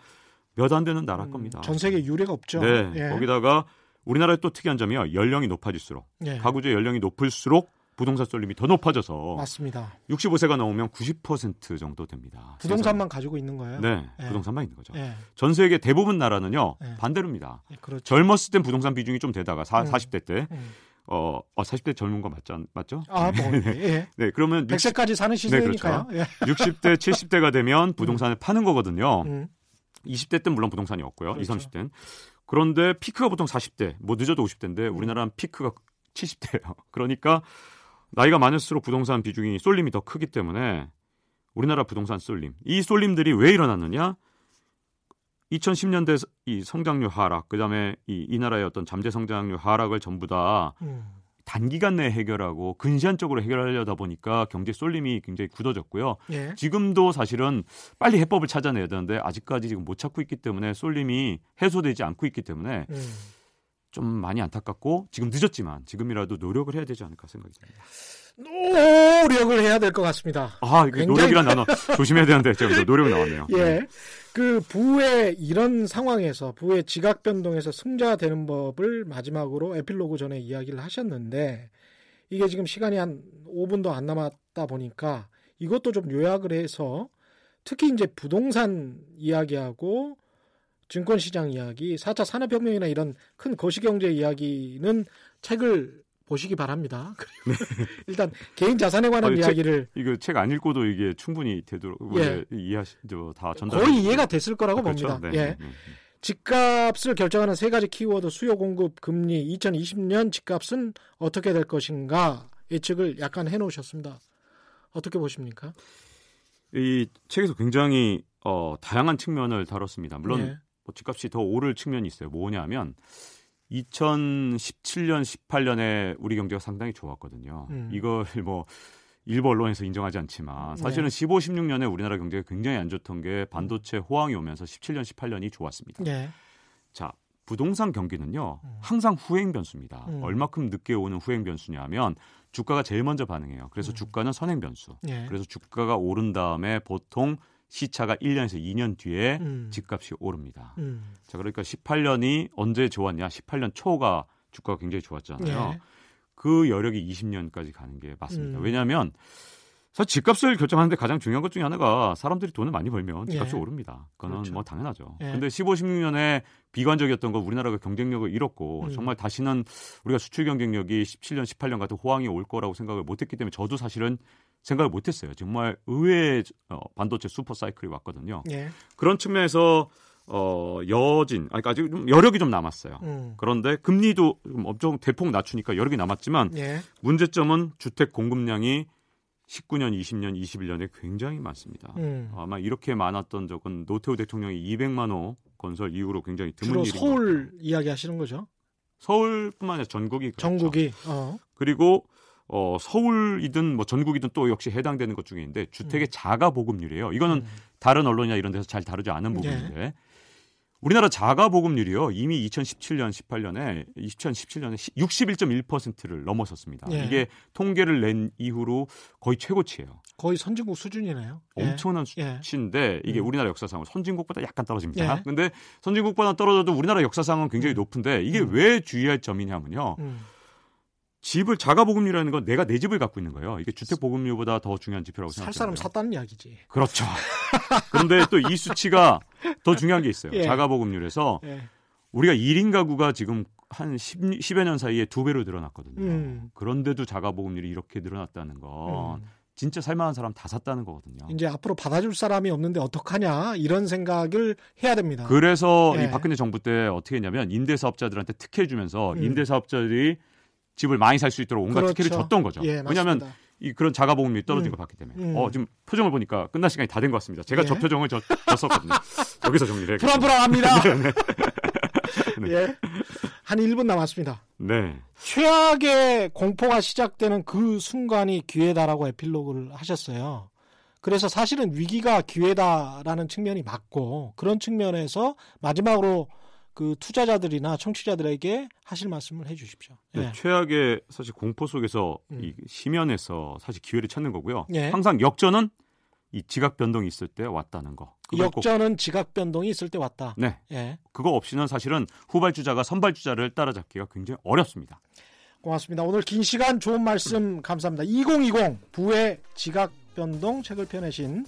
몇 안 되는 나라 음, 겁니다. 전 세계 유례가 없죠. 네. 예. 거기다가 우리나라의 또 특이한 점이요. 연령이 높아질수록 예. 가구주의 연령이 높을수록 부동산 쏠림이 더 높아져서 맞습니다. 65세가 넘으면 90% 정도 됩니다. 부동산만 세상. 가지고 있는 거예요? 네, 예. 부동산만 있는 거죠. 예. 전 세계 대부분 나라는요 예. 반대로입니다. 예, 그렇죠. 젊었을 땐 부동산 비중이 좀 되다가 사, 음. 40대 때 음. 어, 어 40대 젊은 거 맞죠? 맞죠? 아, 뭐, 예. 네, 그러면 100세까지 사는 시대니까요. 네, 그렇죠. 60대, 70대가 되면 부동산을 음. 파는 거거든요. 음. 20대 때 물론 부동산이 없고요. 그렇죠. 20, 30대는. 그런데 피크가 보통 40대, 뭐 늦어도 50대인데 음. 우리나라는 피크가 70대예요. 그러니까 나이가 많을수록 부동산 비중이 쏠림이 더 크기 때문에 우리나라 부동산 쏠림. 이 쏠림들이 왜 일어났느냐? 2010년대 이 성장률 하락, 그다음에 이, 이 나라의 어떤 잠재 성장률 하락을 전부 다 음. 단기간 내에 해결하고 근시안적으로 해결하려다 보니까 경제 쏠림이 굉장히 굳어졌고요. 예. 지금도 사실은 빨리 해법을 찾아내야 되는데 아직까지 지금 못 찾고 있기 때문에 쏠림이 해소되지 않고 있기 때문에 음. 좀 많이 안타깝고 지금 늦었지만 지금이라도 노력을 해야 되지 않을까 생각이 듭니다. 노력을 해야 될 것 같습니다. 아, 굉장히... 노력이란 단어 조심해야 되는데 제가 노력이 나왔네요. 예. 네. 그 부의 이런 상황에서 부의 지각 변동에서 승자가 되는 법을 마지막으로 에필로그 전에 이야기를 하셨는데 이게 지금 시간이 한 5분도 안 남았다 보니까 이것도 좀 요약을 해서 특히 이제 부동산 이야기하고 증권시장 이야기, 4차 산업혁명이나 이런 큰 거시경제 이야기는 책을 보시기 바랍니다. 그리고 네. 일단 개인 자산에 관한 아니, 이야기를 책, 이거 책 안 읽고도 이게 충분히 되도록 예. 이해하시죠 다 전달 거의 이해가 됐을 거라고 아, 그렇죠? 봅니다. 네. 예. 네, 네. 집값을 결정하는 세 가지 키워드 수요 공급 금리 2020년 집값은 어떻게 될 것인가 예측을 약간 해 놓으셨습니다. 어떻게 보십니까? 이 책에서 굉장히 어, 다양한 측면을 다뤘습니다. 물론 예. 뭐 집값이 더 오를 측면이 있어요. 뭐냐면 2017년, 18년에 우리 경제가 상당히 좋았거든요. 음. 이걸 뭐 일부 언론에서 인정하지 않지만 사실은 네. 15, 16년에 우리나라 경제가 굉장히 안 좋던 게 반도체 호황이 오면서 17년, 18년이 좋았습니다. 네. 자, 부동산 경기는요 음. 항상 후행 변수입니다. 음. 얼마큼 늦게 오는 후행 변수냐면 주가가 제일 먼저 반응해요. 그래서 음. 주가는 선행 변수. 네. 그래서 주가가 오른 다음에 보통 시차가 1년에서 2년 뒤에 음. 집값이 오릅니다. 음. 자, 그러니까 18년이 언제 좋았냐? 18년 초가 주가가 굉장히 좋았잖아요. 네. 그 여력이 20년까지 가는 게 맞습니다. 음. 왜냐하면 사실 집값을 결정하는데 가장 중요한 것 중에 하나가 사람들이 돈을 많이 벌면 집값이 예. 오릅니다. 그거는 그렇죠. 뭐 당연하죠. 예. 근데 15, 16년에 비관적이었던 거 우리나라가 경쟁력을 잃었고 음. 정말 다시는 우리가 수출 경쟁력이 17년, 18년 같은 호황이 올 거라고 생각을 못 했기 때문에 저도 사실은 생각을 못했어요. 정말 의외의 어, 반도체 슈퍼 사이클이 왔거든요. 예. 그런 측면에서 어, 여진, 아니, 아직 좀 여력이 좀 남았어요. 음. 그런데 금리도 좀 엄청 대폭 낮추니까 여력이 남았지만 예. 문제점은 주택 공급량이 19년, 20년, 21년에 굉장히 많습니다. 음. 아마 이렇게 많았던 적은 노태우 대통령이 200만 호 건설 이후로 굉장히 드문 일입니다. 서울 이야기 하시는 거죠? 서울뿐만 아니라 전국이 그렇죠. 전국이 어. 그리고 어, 서울이든 뭐 전국이든 또 역시 해당되는 것 중에 있는데 주택의 음. 자가 보급률이에요. 이거는 음. 다른 언론이나 이런 데서 잘 다루지 않은 네. 부분인데 네. 우리나라 자가 보급률이요. 이미 2017년, 18년에 2017년에 61.1%를 넘어섰습니다. 예. 이게 통계를 낸 이후로 거의 최고치예요. 거의 선진국 수준이네요. 예. 엄청난 예. 수치인데 이게 음. 우리나라 역사상으로 선진국보다 약간 떨어집니다. 예. 근데 선진국보다 떨어져도 우리나라 역사상은 굉장히 음. 높은데 이게 음. 왜 주의할 점이냐면요. 음. 집을 자가 보급률이라는 건 내가 내 집을 갖고 있는 거예요. 이게 주택 보급률보다 더 중요한 지표라고 생각해요. 살 사람 샀다는 이야기지. 그렇죠. 그런데 또 이 수치가 더 중요한 게 있어요. 예. 자가 보급률에서 예. 우리가 1인 가구가 지금 한 10, 10여 년 사이에 두 배로 늘어났거든요. 음. 그런데도 자가 보급률이 이렇게 늘어났다는 건 음. 진짜 살만한 사람 다 샀다는 거거든요. 이제 앞으로 받아줄 사람이 없는데 어떡하냐 이런 생각을 해야 됩니다. 그래서 예. 이 박근혜 정부 때 어떻게 했냐면 임대사업자들한테 특혜 주면서 음. 임대사업자들이 집을 많이 살 수 있도록 온갖 그렇죠. 특혜를 줬던 거죠. 예, 왜냐하면 이 그런 자가보험이 떨어진 음. 걸 봤기 때문에. 음. 어, 지금 표정을 보니까 끝날 시간이 다 된 것 같습니다. 제가 예. 저 표정을 저, 줬었거든요. 여기서 정리를 해요. 불안불안합니다. 네, 네. 예. 한 1분 남았습니다. 네. 최악의 공포가 시작되는 그 순간이 기회다라고 에필로그를 하셨어요. 그래서 사실은 위기가 기회다라는 측면이 맞고 그런 측면에서 마지막으로 그 투자자들이나 청취자들에게 하실 말씀을 해 주십시오. 네, 예. 최악의 사실 공포 속에서 음. 이 심연에서 사실 기회를 찾는 거고요. 예. 항상 역전은 이 지각 변동이 있을 때 왔다는 거. 역전은 지각 변동이 있을 때 왔다. 네. 예. 그거 없이는 사실은 후발 주자가 선발 주자를 따라잡기가 굉장히 어렵습니다. 고맙습니다. 오늘 긴 시간 좋은 말씀 감사합니다. 2020 부의 지각 변동 책을 펴내신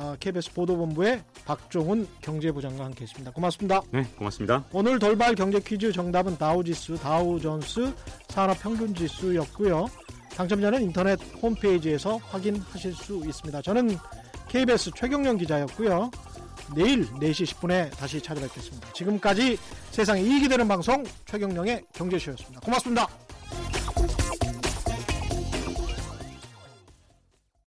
아, KBS 보도본부의 박종훈 경제부 장과 함께 했습니다. 고맙습니다. 네, 고맙습니다. 오늘 돌발 경제 퀴즈 정답은 다우지수, 다우존스 산업평균지수였고요. 당첨자는 인터넷 홈페이지에서 확인하실 수 있습니다. 저는 KBS 최경영 기자였고요. 내일 4시 10분에 다시 찾아뵙겠습니다. 지금까지 세상에 이익이 되는 방송 최경영의 경제쇼였습니다. 고맙습니다.